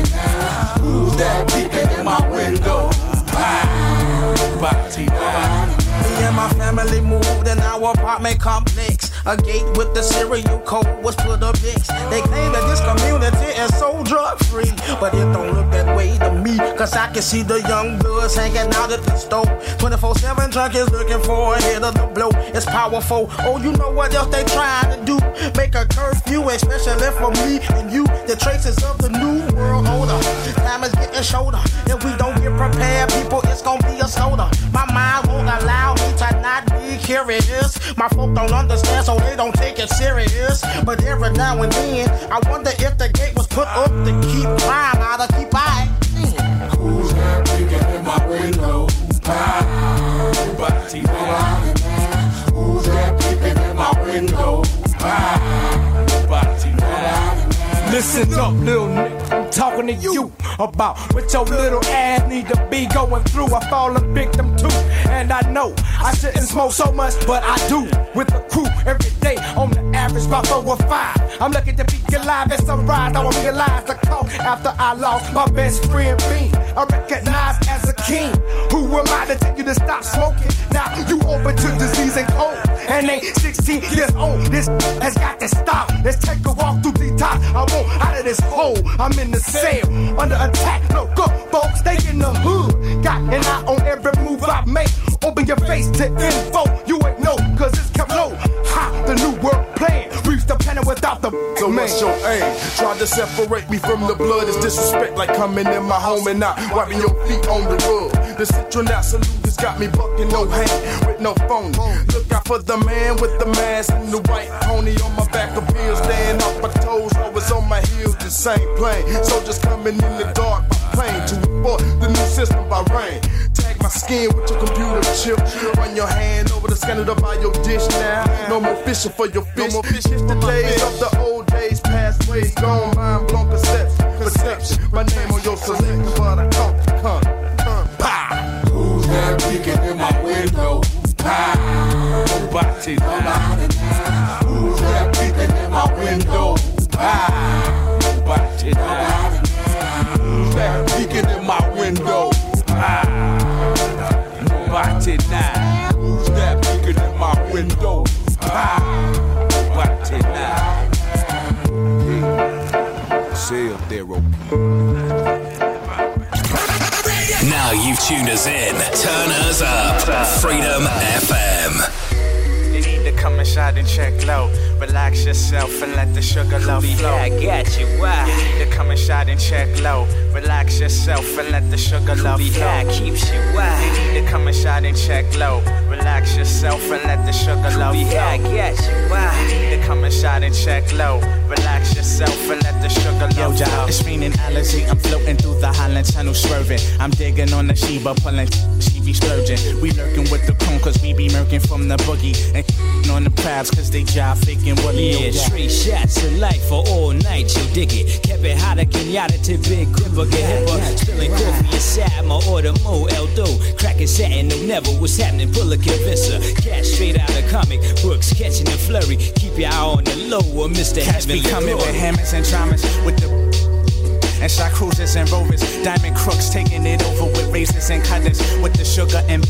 Who's that peeking in my window? Pow. Nobody now. Me and my family moved in our apartment complex. A gate with the serial code Cause I can see the young girls hanging out at the store. 24 7 junkies looking for a hit of the blow. It's powerful. Oh, you know what else they trying to do? Make a curfew, especially for me and you. The traces of the new world order. Time is getting shorter. If we don't get prepared, people, it's gonna be a slaughter. My mind won't allow me to not be curious. My folk don't understand, so they don't take it serious. But every now and then, I wonder if the gate was put up to keep crime out of keep eye. Listen up, little nigga. I'm talking to you about what your little ass need to be going through. I fall a victim too, and I know I shouldn't smoke so much, but I do. With the crew every day, on the average about four or five. I'm looking to be alive at sunrise. I will realize the call after I lost my best friend me. I recognize as a king. Who am I to tell you to stop smoking? Now you open to disease and cold, and ain't 16 years old. This has got to stop. Let's take a walk through the top. I want out of this hole. I'm in the cell under attack. No, up, folks, they in the hood. Got an eye on every move I make. Open your face to info. You ain't know, cause it's kept low. Ha, plan. Reach the planet without the so man. what's your aim? Try to separate me from the blood. It's disrespect like coming in my home and not wiping your feet on the rug. The citronella salute has got me bucking no hand with no phone. Look out for the man with the mask and the white pony on my back of heels, Staying off my toes, always on my heels. The same plane. Soldiers coming in the dark, plane to report the new system by rain. Tag my skin with your computer chip. Run your hand over the scanner to buy your dish now. No more fishing for your fish. No more fishing the days of the old days, past ways gone. Mind blown conception, perception. My name on your selection, but I come, come, come. Who's that peeking in my window? Pow. Nobody now. Who's that peeking in my window? Pow. Nobody now. Now you've tuned us in. Turn us up. Freedom FM. To and check low. Relax yourself and let the sugar love flow. I got you. Why? You need to come inside and check low. Relax yourself and let the sugar love flow. keeps you. Why? You need to come inside and check low. Relax yourself and let the sugar love flow. I got you. Why? You need to come inside and check low. Relax yourself and let the sugar Yo, love flow. it's raining Alizé. I'm floating through the Holland Tunnel, swerving. I'm digging on the Sheba, pulling. She be splurging. We lurking with the cone, cause we be murking from the boogie. And on the crabs, cause they jive faking Willie. Yeah, straight shots of life for all night, you dig it. Kept it hotter, Kenyatta to big gripper, get hipper. Spilling coffee inside my order, Mo Eldo. Cracking satin, no never what's happening, pull a convincer. Cash straight out of comic books, catching the flurry. Keep your eye on the low, or Mr. Cats be Heavenly coming with hammers and dramas with the and shot cruisers and rovers, diamond crooks taking it over with razors and cutters, with the sugar and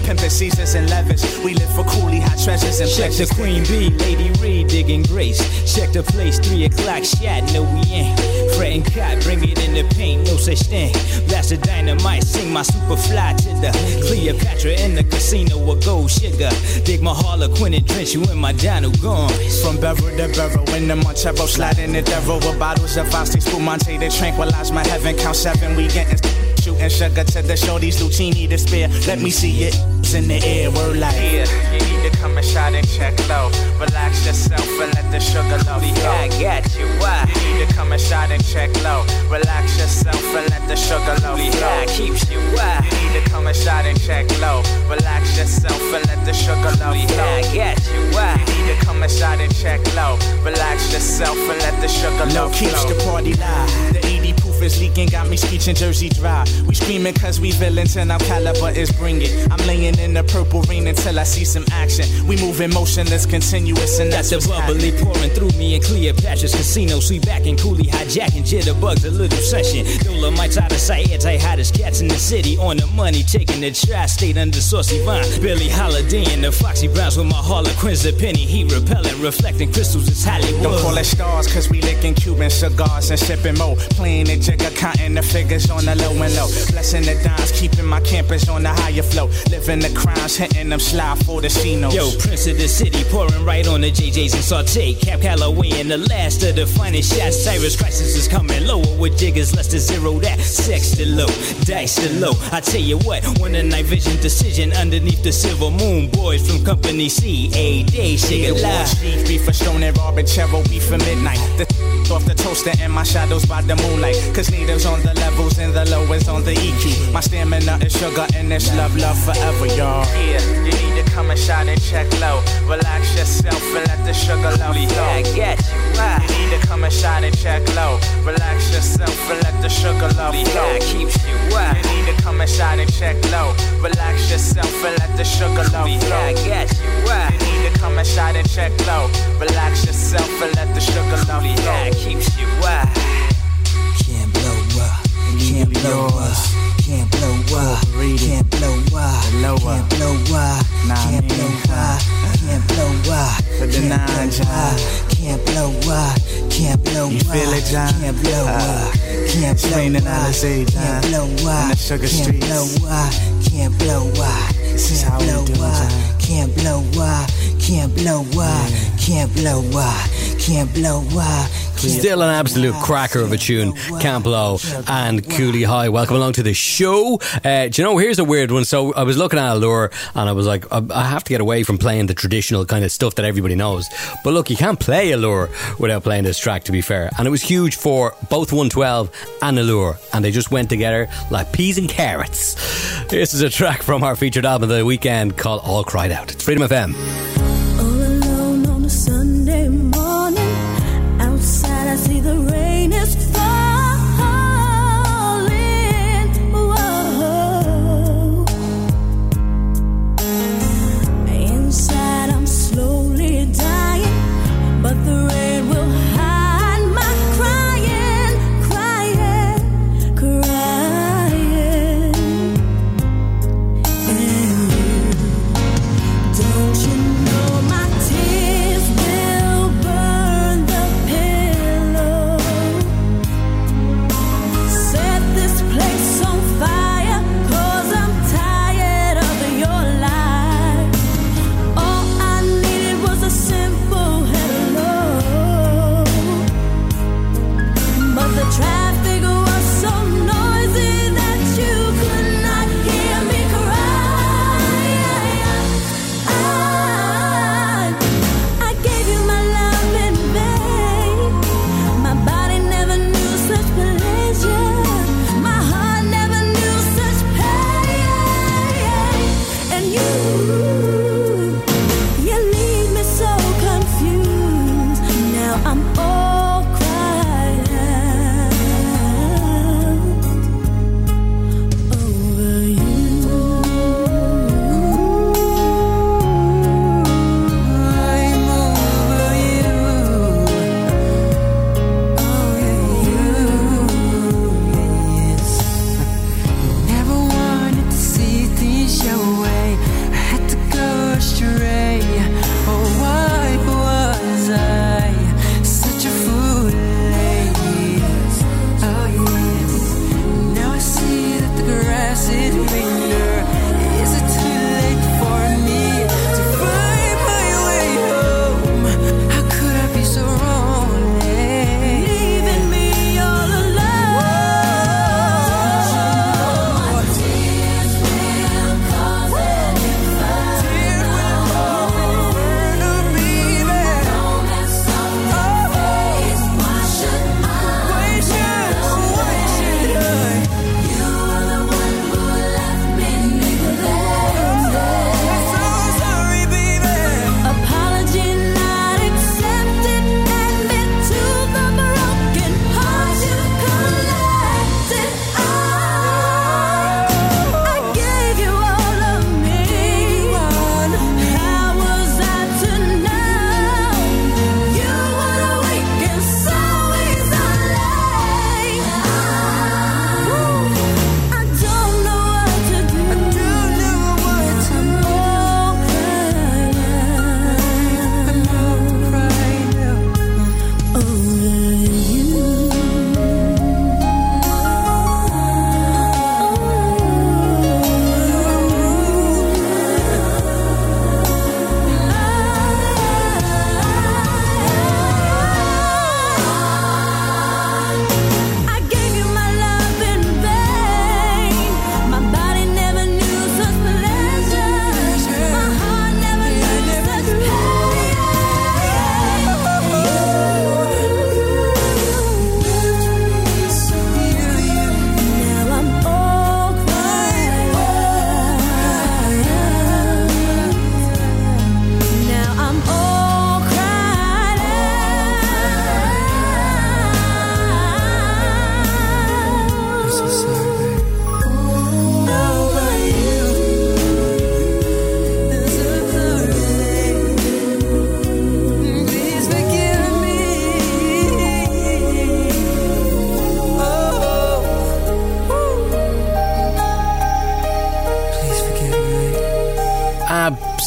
pimping Caesars and levers. We live for coolie hot treasures and Check the. Queen Bee, Lady Reed digging grace. Check the place, three o'clock shot, no we ain't. Fretting cot, bring it in the paint, no such thing. Blast the dynamite, sing my super fly to the Cleopatra in the casino with gold sugar. Dig my Harlequin and drench you in my Dino gone. From Beverly to Barrow in the Montero, sliding the Darrow with bottles of Asti, Spumante to tranquilize my heaven. Count seven, we getting shooting sugar to the shorties, Luchini to spare. Let me see it in the air, word like. Yeah, you need to come inside and check low. Relax yourself and let the sugar love flow. I got you. Why? You need to come and inside and check low. Relax yourself and let the sugar love flow. keeps you. Why? You need to come inside and check low. Relax yourself and let the sugar love flow. I got you. Why? You need to come inside and check low. Relax yourself and let the sugar No love keeps flow. the party live. The 80 is leaking, got me screeching Jersey dry. We screaming cause we villains and our caliber is bringing. I'm laying in the purple rain until I see some action. We moving motionless, continuous, and that's Got the bubbly happening. pouring through me in Cleopatra's casino. Sweet back and coolie hijacking jitterbugs, a little session. Dolemites out of sight, anti hottest cats in the city. On the money, taking the tri state under saucy vine. Billie Holiday and the Foxy Browns with my Harlequins, the penny heat repellent, reflecting crystals. It's Hollywood. Don't call it stars, cause we licking Cuban cigars and sipping mo. Playing the jigger, counting the figures on the low and low. Blessing the dimes, keeping my campus on the higher flow. Living the crimes, hitting them slide for the Cinos. Yo, Prince of the City, pouring right on the JJs and saute. Cab Calloway and the last of the finest shots. Cyrus Crisis is coming lower with jiggers, less than zero that. Sex to low, dice to low. I tell you what, when the night vision decision underneath the silver moon. Boys from Company C, a day, shake it live. beef for Stone and Barbachero, beef for midnight. The off the toaster and my shadows by the moonlight. Cause needles on the levels and the lowest on the EQ. My stamina is sugar and it's love, love forever, y'all. Yeah, you need to come inside and check low. Relax yourself and let the sugar love flow. I got you. Why? You need to come inside and check low. Relax yourself and let the sugar love flow. keeps you. Why? You need to come inside and check low. Relax yourself and let the sugar love flow. I got you. Why? You need to come inside and check low. Relax yourself and let the sugar love flow. keeps you. Why? Can't blow up, can't blow up, can't blow up, can't blow up, can't blow up, can't blow up, can't blow up, For the nine, John. can't blow up, can't blow up, You feel it, John? can't blow up, can't blow up, Alizé, John. can't blow up, can't blow up, can't blow up, can't blow up. Still an absolute cracker of a tune, Camp Lo and Coolie High. Welcome along to the show. Uh, do you know, here's a weird one. So I was looking at Allure and I was like, I have to get away from playing the traditional kind of stuff that everybody knows. But look, you can't play Allure without playing this track, to be fair. And it was huge for both 112 and Allure. And they just went together like peas and carrots. This is a track from our featured album of the weekend called All Cried Out. It's Freedom FM.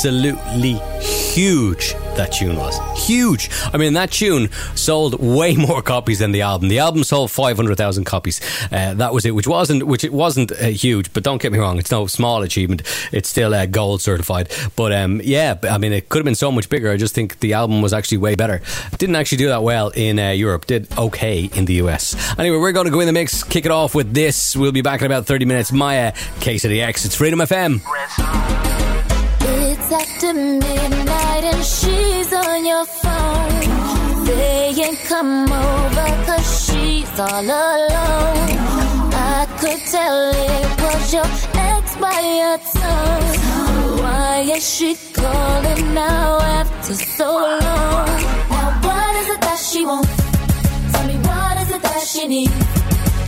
absolutely huge that tune was. Huge. I mean, that tune sold way more copies than the album. The album sold 500,000 copies. Uh, that was it, which wasn't which it wasn't uh, huge, but don't get me wrong, it's no small achievement. It's still uh, gold certified. But um, yeah, I mean, it could have been so much bigger. I just think the album was actually way better. Didn't actually do that well in uh, Europe. Did okay in the US. Anyway, we're going to go in the mix, kick it off with this. We'll be back in about 30 minutes. Mya, Case of the Ex. It's Freedom FM. After midnight and she's on your phone. Saying come over cause she's all alone. I could tell it was your ex by your tone. Why is she calling now after so long? Now what is it that she wants? Tell me what is it that she needs?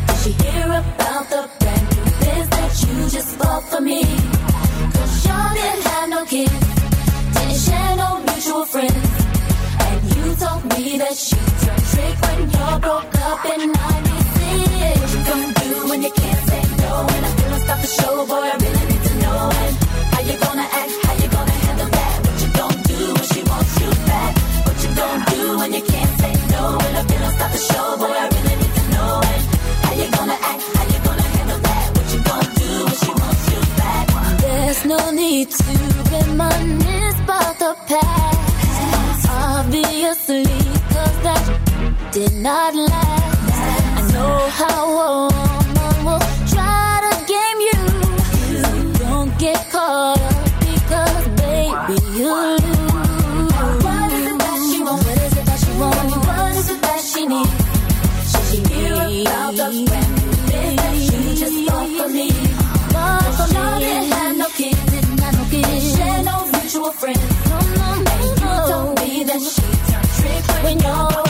Did she hear about the brand new biz that you just bought for me? Cause y'all didn't have no kids, didn't share no mutual friends. And you told me that trick when y'all broke up in 96. What you gonna do when you can't say no? And I feel like stop the show, boy, I really need to know. And how you gonna act, how you gonna handle that? What you gonna do when she wants you back? What you gonna do when you can't say no? And I feel like stop the show, boy, I no need to reminisce about the past. Obviously, cause that did not last. I know how a woman will try to game you. Don't get caught up because, baby, you when y'all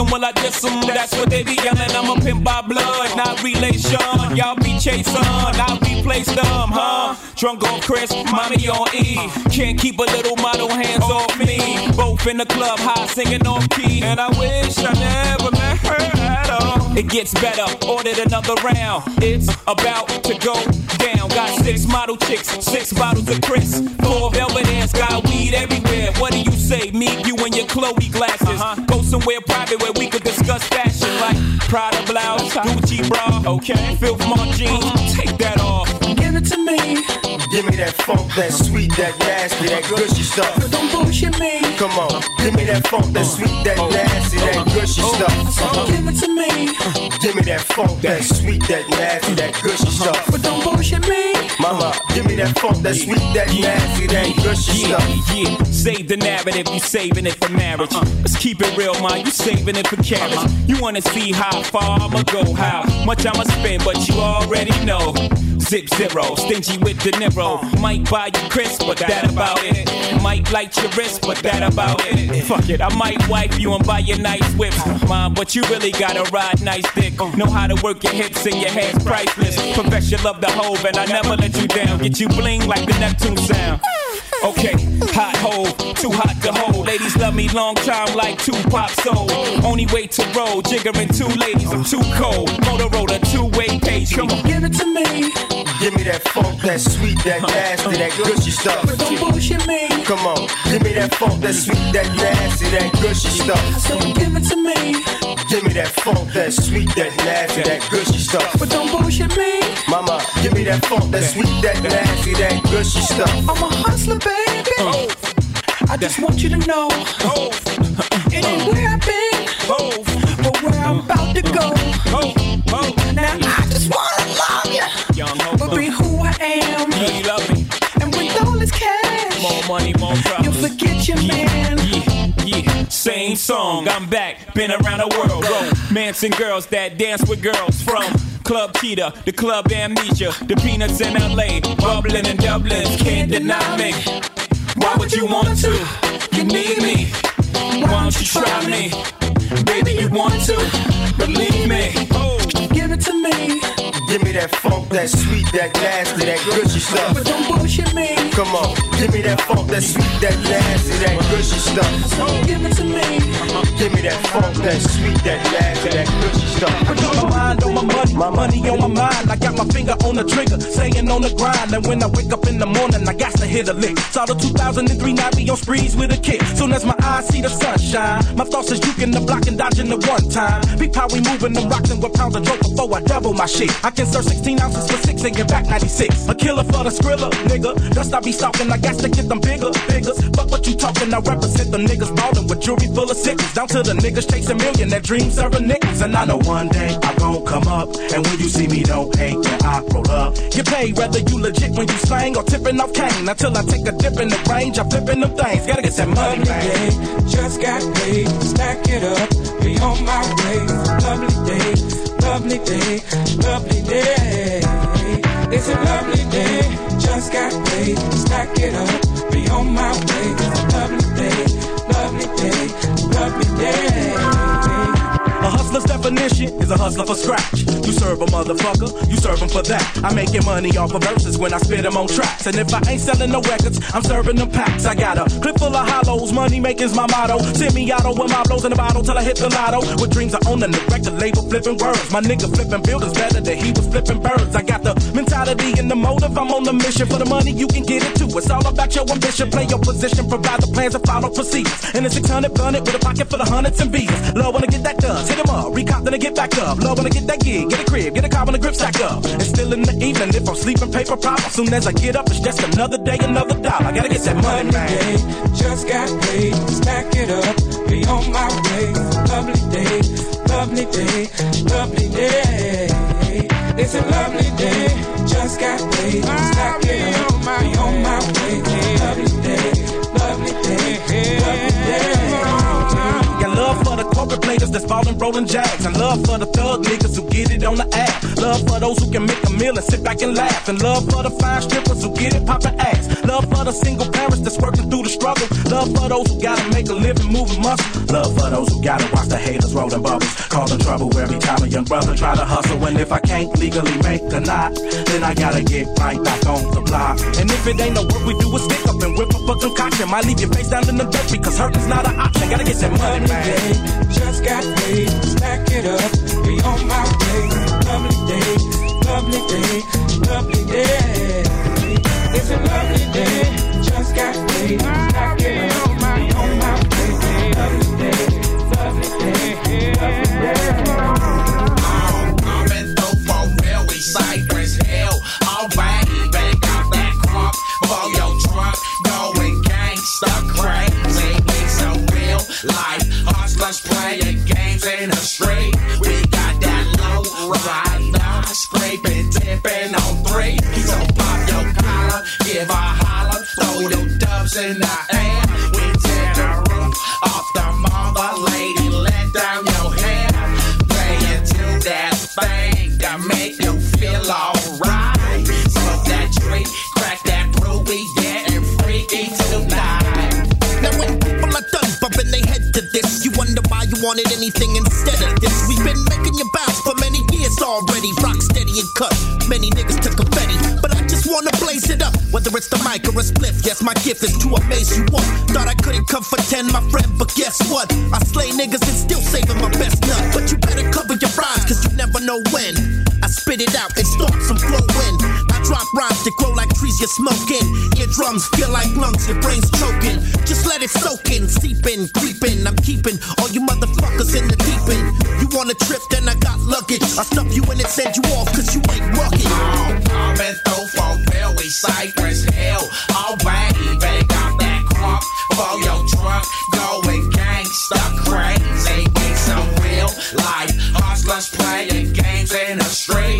when I fuck 'em, will I diss 'em? That's what they be yelling. I'm a pimp by blood, not relation. Y'all be chasing, I'll be placed them, huh? Drunk on Chris, mommy on E. Can't keep a little model hands off me. Both in the club, high singing off key. And I wish I never met her at all. It gets better, ordered another round. It's about to go down. Got six model chicks, six bottles of Chris. Four velvet ass, got weed everywhere. What do you say? Me, you, and your Chloe glasses. Uh-huh. Go somewhere private where we could discuss fashion like Prada blouse, Gucci bra, okay? Filth Mart jeans, take that off. Give it to me. Give me that funk, that sweet, that nasty, that gushy stuff. But don't bullshit me. Come on, give me that funk, that sweet, that oh. nasty, that oh. gushy oh. stuff. Give it to me. Give me that funk, that sweet, that nasty, that gushy uh-huh. stuff. But don't bullshit me. Mama, give me that funk, that sweet, that nasty, that gushy yeah, stuff. Save the narrative, you saving it for marriage. Let's keep it real, man, you saving it for carriage. You wanna see how far I'ma go, how much I'ma spend, but you already know. Zip zero, stingy with the Niro. Might buy you crisp, but that about it. Might light your wrist, but that about it. Fuck it, I might wipe you and buy you nice whips. Mom, but you really gotta ride nice dick. Know how to work your hips and your hands priceless. Profess your love the hove, and I never let you down. Get you bling like the Neptune sound. Okay, hot hole, too hot to hold. Ladies love me long time like Tupac soul. Only way to roll, jiggering two ladies, I'm too cold. Motorola, two-way page. Come on, Give it to me. Give me that funk, that sweet, that nasty, that gushy stuff. But don't bullshit me. Come on, give me that funk, that sweet, that nasty, that gushy stuff. So give it to me. Give me that funk, that sweet, that nasty, that gushy stuff. But don't bullshit me. Mama, give me that funk, that sweet, that nasty, that gushy stuff. I'm a hustler, baby. I just want you to know. It ain't where I've been. But where I'm about to go. Now I just wanna love you. But be who I am. You love me. And with all this cash. More money, more problems. You'll forget your man. Same song. I'm back, been around the world. Romancing girls that dance with girls from Club Cheetah, the Club Amnesia, the Peanuts in LA, bubbling in Dublin. Can't deny me. Why would you want to? You need me. Why don't you try me? Baby, you want to? Believe me. Give it to me. Give me that funk, that sweet, that nasty, that gushy stuff. But don't bullshit me. Come on, give me that funk, that sweet, that nasty, that gushy stuff. So give it to me. Give me that funk, that sweet, that nasty, that gushy stuff. Put my mind on my money, my money on my mind. I got my finger on the trigger, staying on the grind. And when I wake up in the morning, I got to hit a lick. Saw the 2003 Navi on sprees with a kick. Soon as my eyes see the sunshine, my thoughts is juking the block and dodging the one time. Peep how we moving and with pounds of dope before I double my shit. I can serve 16 ounces for six and get back 96. A killer for the skrilla, nigga. Dust I be stalking, I got to get them bigger, bigger. Fuck what you talking, I represent the niggas ballin' with jewelry full of sickles. Down to the niggas chasing million, that dream serving niggas. And I know one day I gon' come up. And when you see me, don't hate when I roll up. Get paid whether you legit when you slang or tipping off cane. Until I take a dip in the range, I'm flipping them things. Gotta get that money, man. Just got paid, stack it up, be on my way. Lovely day, lovely day, lovely day. It's a lovely day, just got paid, stack it up, be on my way. Lovely day, lovely day, lovely day. A hustler's definition is a hustler for scratch. You serve a motherfucker, you serve him for that. I'm making money off of verses when I spit them on tracks. And if I ain't selling no records, I'm serving them packs. I got a clip full of hollows, money making's my motto. Send me auto with my blows in the bottle till I hit the lotto. With dreams of owning the record label, flipping words. My nigga flipping buildings better than he was flipping birds. I got the mentality and the motive, I'm on the mission for the money, you can get it too. It's all about your ambition, play your position, provide the plans and follow procedures. And the 600 gun it with a pocket full of hundreds and bees. Love I get that done, hit 'em up, recop then I get back up. Love when I get that gig, get a crib, get a car when the grip stack up. And still in the evening, if I'm sleeping paper pop, as soon as I get up, it's just another day, another dollar. I gotta get that money, man. Just got paid, stack it up, be on my way. Lovely day, lovely day, lovely day. It's a lovely day, just got paid. Stack it up, be on my way. Lovely day, players that's falling rolling jacks. And love for the thug niggas who get it on the app. Love for those who can make a meal and sit back and laugh. And love for the fine strippers who get it poppin' ass. Love for the single parents that's working through the struggle. Love for those who gotta make a living moving muscle. Love for those who gotta watch the haters rolling bubbles. Causing trouble every time a young brother try to hustle. And if I can't legally make a knot, then I gotta get right back on the block. And if it ain't no work, we do a stick up and whip up a concoction. Might leave your face down in the dirt because hurting's not an option. Gotta get that money, man. Just got paid, stack it up, be on my way. Lovely day, lovely day, lovely day. It's a lovely day, just got paid, stack it up, be on my way. Lovely day, lovely day, lovely day. Life. Hustlers playing games in the street. We got that low right now, scraping, tipping on three. So pop your collar, give a holler, throw them dubs in the air. We tear the roof off the mother lady, let down wanted anything instead of this. We've been making you bounce for many years already. Rock steady and cut. Many niggas took confetti, but I just wanna blaze it up. Whether it's the mic or a spliff, yes, my gift is to amaze you all. Thought I couldn't come for 10, my friend, but guess what? I slay niggas and still saving my best nut. But you better cover your rhymes, cause you never know when. I spit it out and start some flow in. I drop rhymes that grow like you're smoking. Your drums feel like lungs, your brain's choking. Just let it soak in, seep in, creep in. I'm keeping all you motherfuckers in the deep end. You want a trip, then I got luggage. I stuff you in and send you off, cause you ain't rugged. I'm in real, we Cypress Hill. Alright, back out that crump for your trunk. Going gangsta crazy, we so real life. Hustlers playing games in the street.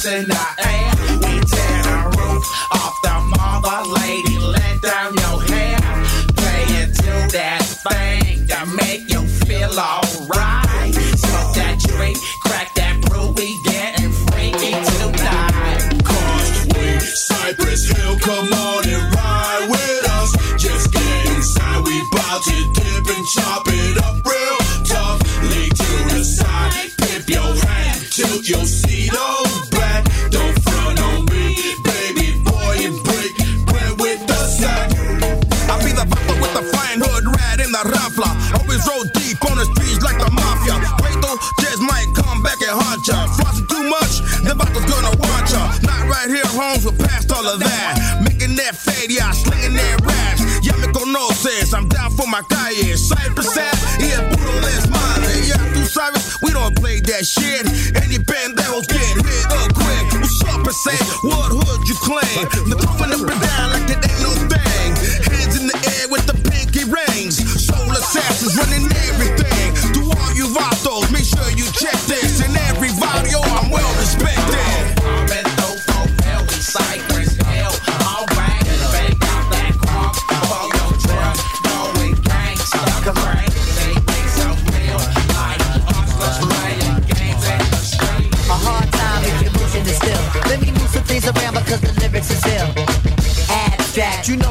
Dubs in the. We tear the roof off the mother lady, let down your hair. Playing to that thing that make you feel alright. Smoke that tree, crack that brew, we getting freaky tonight. Cause we Cypress Hill, come all of that. Making that fade, yeah, slinging that rash. Ya me conoces, I'm down for my calle. Cypress Ave, yeah, brutal is mine. Yeah, through Cyrus, we don't play that shit. Any banderos get hit up quick. What's up, per se? What hood you claim?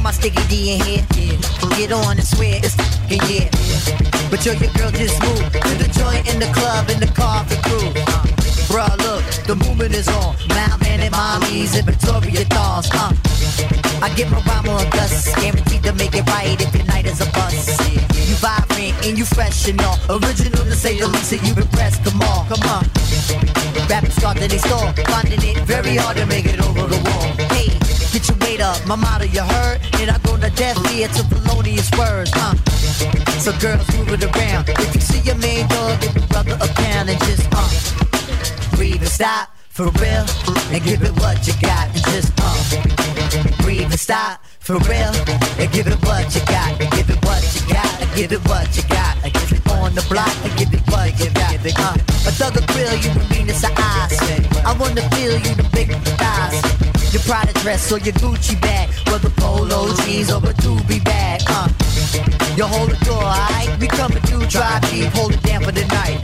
My sticky D in here. Get on and swear it's f***ing yeah. But yo, your girl just moved to the joint in the club in the car for crew. Uh, bruh, look, the movement is on. Mount man and mommies and Victoria dolls. huh? I get my rhyme on dust, guaranteed to make it right if your night is a bust. You vibrant and you fresh and all. Original to say the least, and you impressed. Come on, come on. Rappers start to they store, finding it very hard to make it over the wall. Weight up, my motto you heard, and I go to death ear to felonious words, huh? So girls move it around. If you see your main dog, give your brother a pound and just uh, breathe and stop for real, and give it what you got and just uh, breathe and stop for real and give it what you got. And give it what you got. And give it what you got. And give it on the block and give it what you got. Uh, a thug will grill you with meanness of eyes. I wanna feel you the big thighs. Your Prada dress or your Gucci bag, whether polo jeans or a doobie bag. Uh, you hold the door, alright? We coming through, drive deep, hold it down for the night.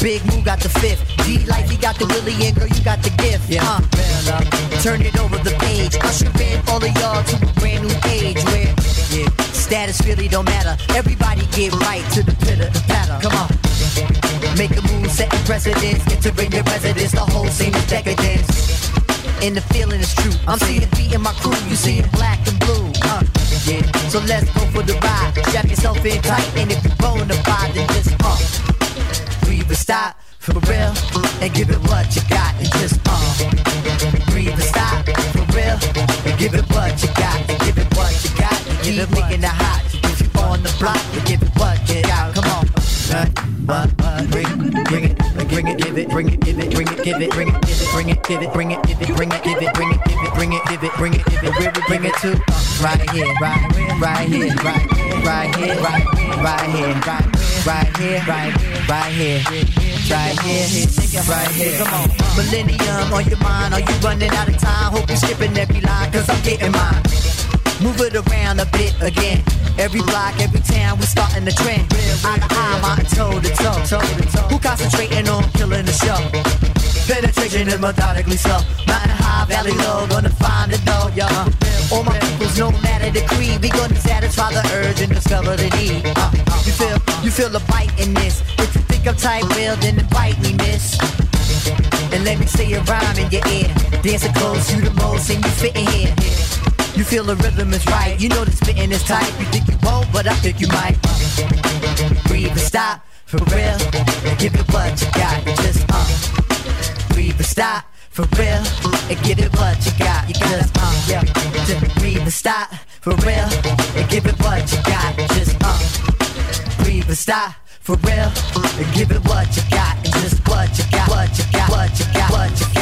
Big Moo got the fifth. D Life, he got the Willie, and girl, you got the gift. Yeah. Uh, turn it over the page. Usher in all of y'all to a brand new age where yeah, status really don't matter. Everybody get right to the pitter, the patter. Come on. Make a move, setting precedence. Entering your residence, the whole scene is decadence. And the feeling is true. I'm seeing beat in my crew, you see it black and blue. Uh, yeah. So let's go for the ride. Strap yourself in tight, and if you're bona fide, then just pump. uh, breathe and stop for real, and give it what you got, and just uh, breathe and stop for real, and give it what you got, and give it what you got, keep making it hot. If you on the block, and give it what you got. Come on. Uh, what, what, bring bring it, give it, bring it, give it, bring it, give it, bring it, give it, bring it, give it, bring it, give it, bring it, give it, bring it, give it, bring it, give it, bring it, give it, where we bring it to? Right here, right, right here, right, right here, right, right here, right, right here, right, right here, right here, right here. Come on, Millennium on your mind, are you running out of time? Hope you're skipping every line, cause I'm getting mine. Move it around a bit again. Every block, every town, we starting the trend. Eye to eye, mountain toe to toe. Who concentrating on killing the show? Penetration is methodically slow. Mountain high, valley low, gonna find it though, yeah. All my peoples, no matter the creed, we gonna satisfy the urge and discover the need. Uh, you feel, you feel a bite in this. If you think I'm tight, well then invite me, miss. And let me say a rhyme in your ear. Dancing close, you the most, and you fit in here. You feel the rhythm is right. You know the spitting is tight. You think you won't, but I think you might. Breathe and stop for real. And give it what you got. Just uh. Breathe and stop for real. And give it what you got. You got uh. Yeah. Just breathe and stop for real. And give it what you got. Just uh. Breathe and stop. For real, and give it what you got, and just what you got, what you got, what you got, what you got,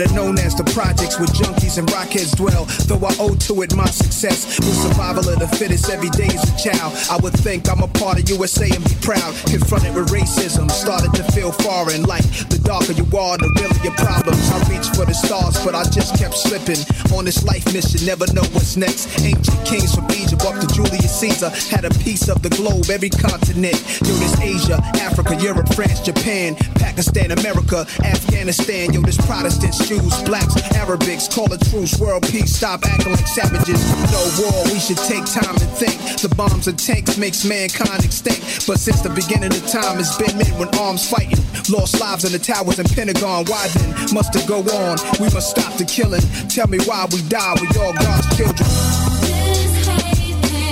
Better known as the projects where junkies and rockheads dwell. Though I owe to it my success, with survival of the fittest every day as a child. I would think I'm a part of USA and be proud. Confronted with racism, started to feel foreign. Like the darker you are, the realer your problems. I reached for the stars, but I just kept slipping. On this life mission, never know what's next. Ancient kings from Egypt up to Julius Caesar had a piece of the globe, every continent. Yo, this Asia, Africa, Europe, France, Japan, Pakistan, America, Afghanistan. Yo, this Protestants, Jews, blacks, Arabics, call it truce, world peace. Stop acting like savages. No war, we should take time to think. The bombs and tanks makes mankind extinct. But since the beginning of time, it's been men with arms fighting. Lost lives in the towers and Pentagon. Why then must it go on? We must stop the killing. Tell me why we die. We all God's children.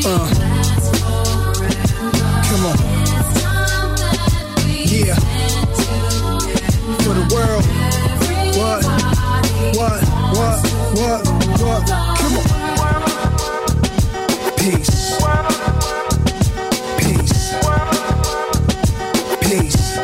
Uh. Come on. What? What? Come on. Peace. Peace. Peace.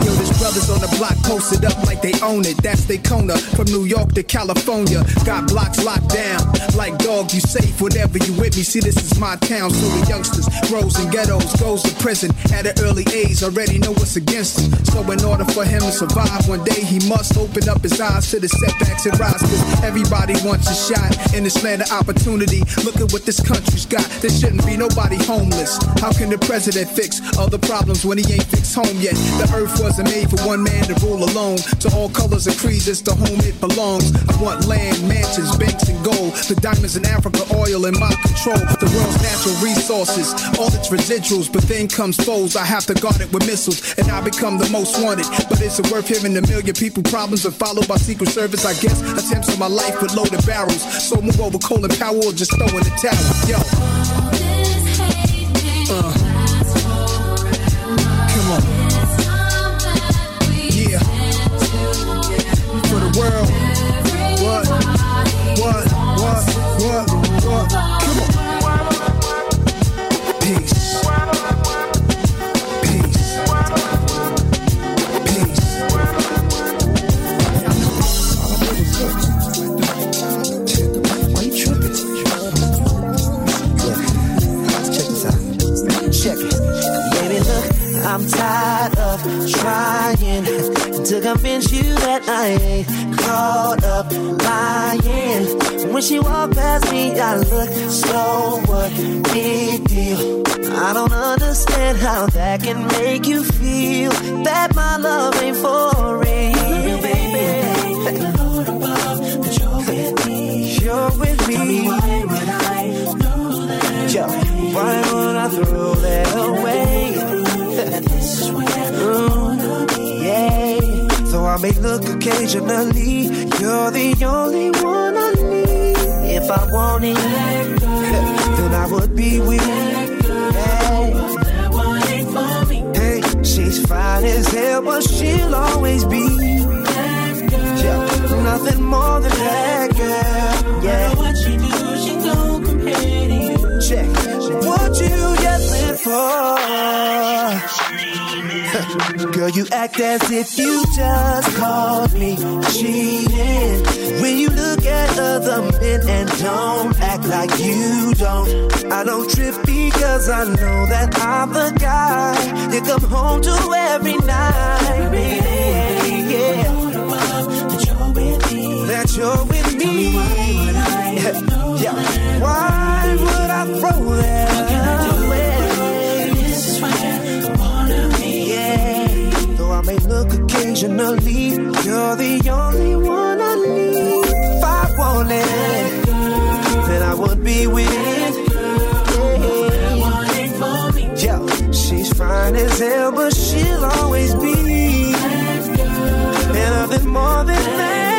Yo, there's brothers on the block posted up like they own it. That's Daytona from New York to California. Got blocks locked down. Like dog, you safe whenever you with me. See, this is my town, so the youngsters grows in ghettos, goes to prison at an early age. Already know what's against him. So in order for him to survive, one day he must open up his eyes to the setbacks and rise. Cause everybody wants a shot in this land of opportunity. Look at what this country's got. There shouldn't be nobody homeless. How can the president fix all the problems when he ain't fixed home yet? The earth wasn't made for one man to rule alone. To all colors and creeds, it's the home it belongs. I want land, mansions, banks, and gold. The diamonds in Africa, oil in my control. The world's natural resources, all its residuals. But then comes foes, I have to guard it with missiles. And I become the most wanted. But is it worth hearing a million people problems are followed by Secret Service? I guess attempts on my life with loaded barrels. So move over Colin Powell just throw in the towel. Yo. Girl, you act as if you just called me cheating. When you look at other men and don't act like you don't. I don't trip because I know that I'm the guy you come home to every night. baby. Yeah. That you're with me. That you're with me. Yeah. Why would I throw that away? I may look occasionally, you're the only one I need. If I wanted, then I would be with Yeah. Yeah. She's fine as hell, but she'll always be. And nothing more than that,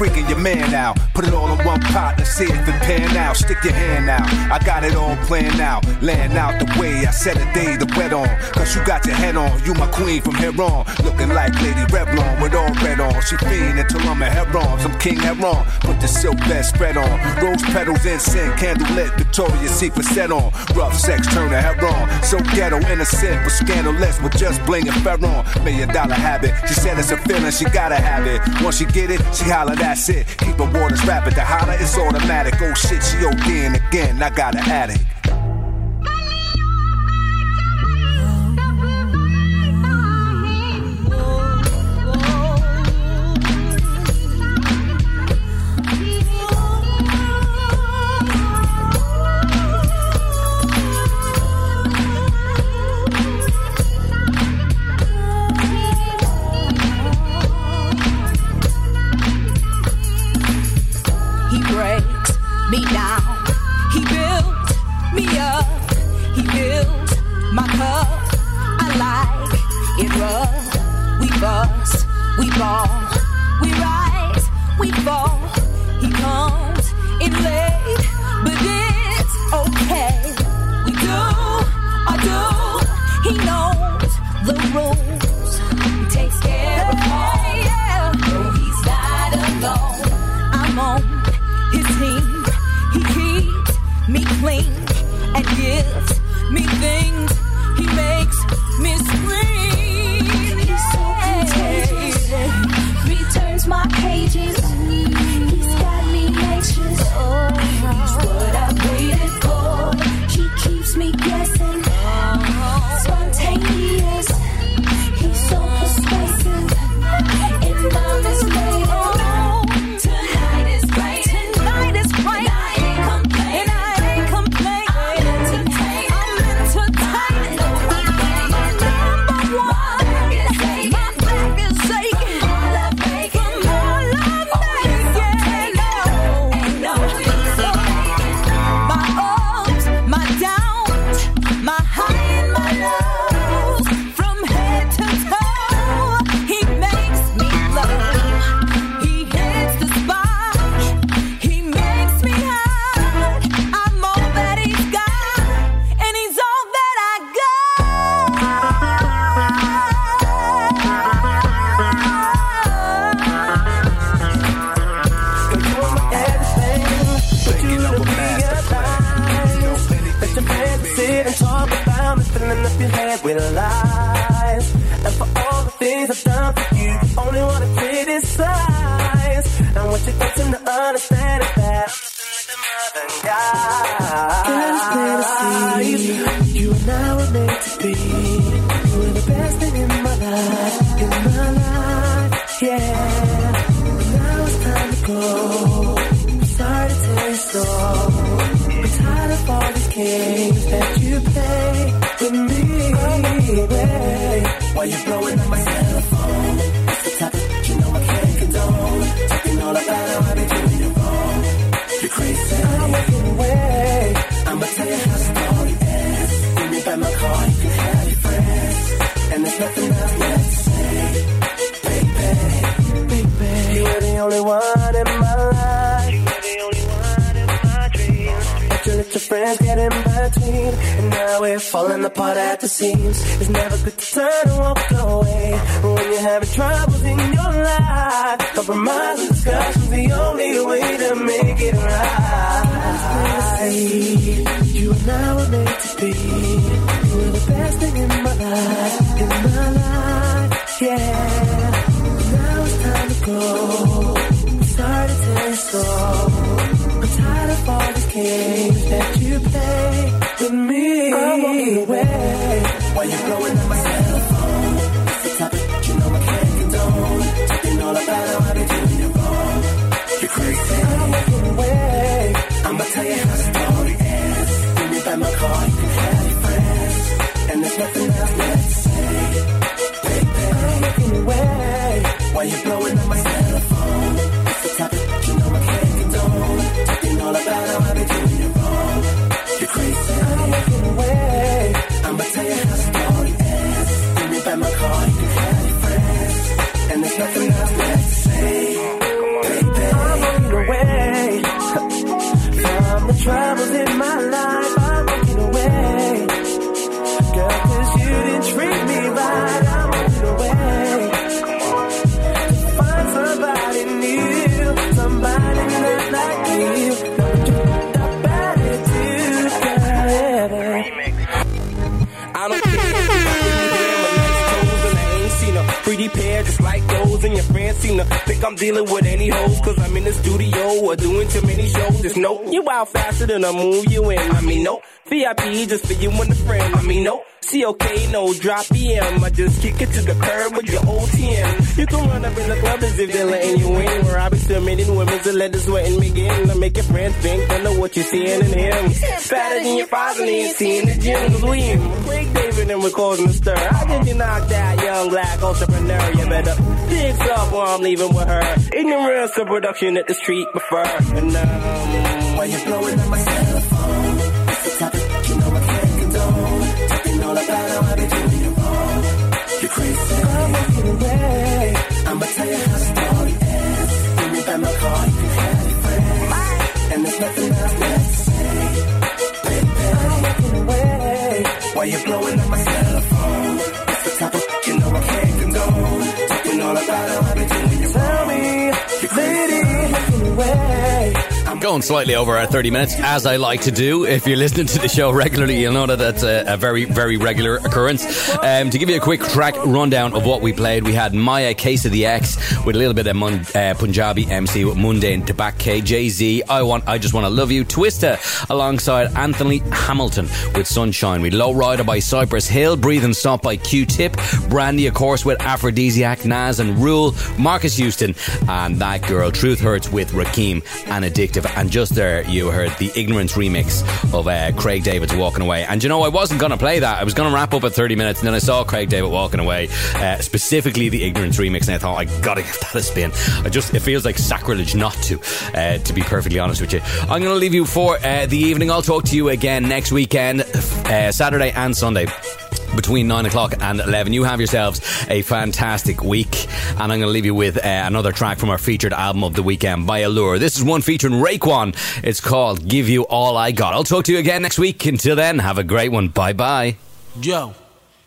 freaking your man now. Put it all in one pot and see if it pan out. Stick your hand out. I got it all planned out. Laying out the way. I set a day to wet on. Cause you got your head on. You my queen from here on looking like Lady Revlon with all red on. She fiend till I'm at Heron's. I'm King Heron. Put the silk vest spread on. Rose petals, incense, candle lit. Victoria's Secret set on. Rough sex, turn to Heron. So ghetto, innocent, but scandalous. With just bling and Ferron. Million dollar habit. She said it's a feeling, she gotta have it. Once she get it, she holler, that's it. Keep her waters rapid. The holler is automatic. Oh shit, she OD'ing again. I got an addict. Right. You and I were meant to be. You were the best thing in my life, in my life, yeah. Now it's time to go. Sorry to tell. I'm tired of all these games think I'm dealing with any hoes cause I'm in the studio or doing too many shows. Just know you out faster than I move you in. I mean, no VIP just for you and a friend. I mean, no COK, no drop EM. I just kick it to the curb with your old TM. You can run up in the club as if they're letting you in. Where I be submitting women to let the sweating begin. To make your friends think I know what you're seeing in him. Fatter than your father and you see in the gym. Cause we. Craig David and we're causing a stir. I get you knocked out, young black entrepreneur. You better dig up while I'm leaving with her. Ignorance of production that the street prefer. And um, While you're blowing up my cell phone, Going slightly over our 30 minutes, as I like to do. If you're listening to the show regularly, you'll know that that's a, a very, very regular occurrence. Um, to give you a quick track rundown of what we played, we had Mya Case of the Ex with a little bit of Mun- uh, Punjabi MC with Mundane K, Jay Z, I Want, I Just Want to Love You, Twista alongside Anthony Hamilton with Sunshine. We Low Rider by Cypress Hill, Breathe and Stop by Q Tip, Brandy, of course, with Aphrodisiac, Nas and Rule, Marques Houston, and That Girl, Truth Hurts with Rakim and Addictive. And just there, you heard the Ignorance remix of uh, Craig David's Walking Away. And you know, I wasn't going to play that. I was going to wrap up at 30 minutes, and then I saw Craig David walking away, uh, specifically the Ignorance remix, and I thought, I gotta give that a spin. I just, it feels like sacrilege not to, uh, to be perfectly honest with you. I'm going to leave you for uh, the evening. I'll talk to you again next weekend, uh, Saturday and Sunday between 9 o'clock and 11. You have yourselves a fantastic week. And I'm going to leave you with uh, another track from our featured album of the weekend by Allure. This is one featuring Raekwon. It's called Give You All I Got. I'll talk to you again next week. Until then, have a great one. Bye bye. Yo.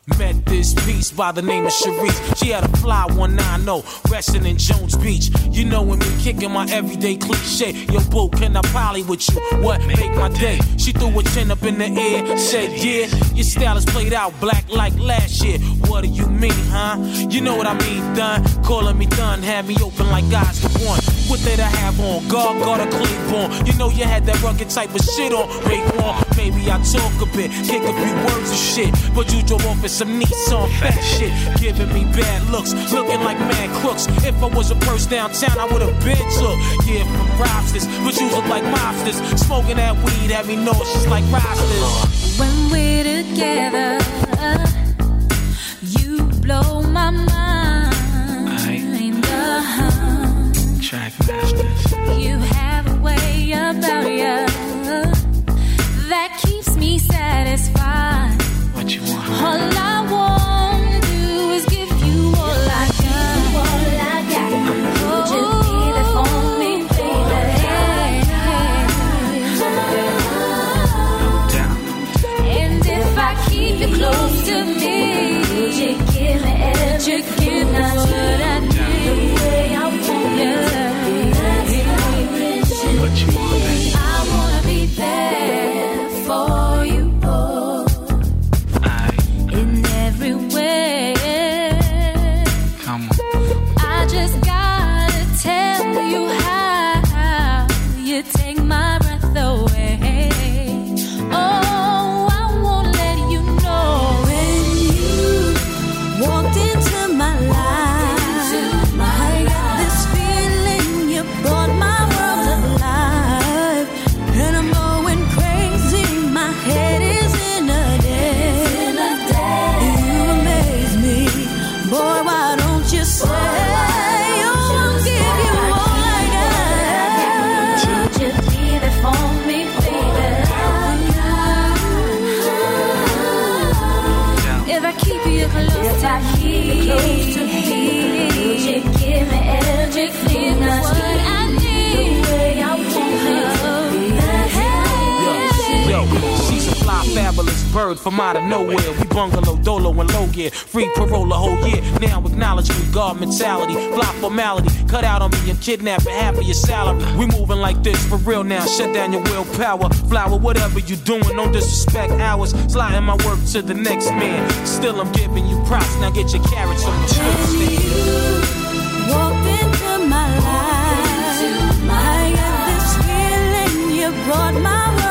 Met this piece by the name of Sharice. She had a fly 190, resting in Jones Beach. You know when me kicking my everyday cliche. Yo, boo, can I poly with you? What make my day? She threw her chin up in the air, said, Yeah, your style is played out black like last year. What do you mean, huh? You know what I mean, done. Calling me done, had me open like guys to one. What did I have on? Guard, guard, a Claiborne. You know you had that rugged type of shit on, Raekwon. Uh, maybe I talk a bit, kick a few words of shit. But you drove off in some Nissan fat shit, giving me bad looks, looking like mad crooks. If I was a purse downtown, I would've been took. Yeah, from Robsters, but you look like mobsters. Smoking that weed had me nauseous like rosters. When we're together, you blow my mind. Track masters. You have a way about you that keeps me satisfied. What you want? Bird from out of nowhere. We bungalow, dolo, and low gear. Free parole the whole year. Now acknowledge me, guard mentality. Fly formality. Cut out on me and kidnapping half of your salary. We moving like this for real now. Shut down your willpower. Flower, whatever you doing, don't disrespect ours. Sliding my work to the next man. Still, I'm giving you props. Now get your carrots on the strip stand. Walked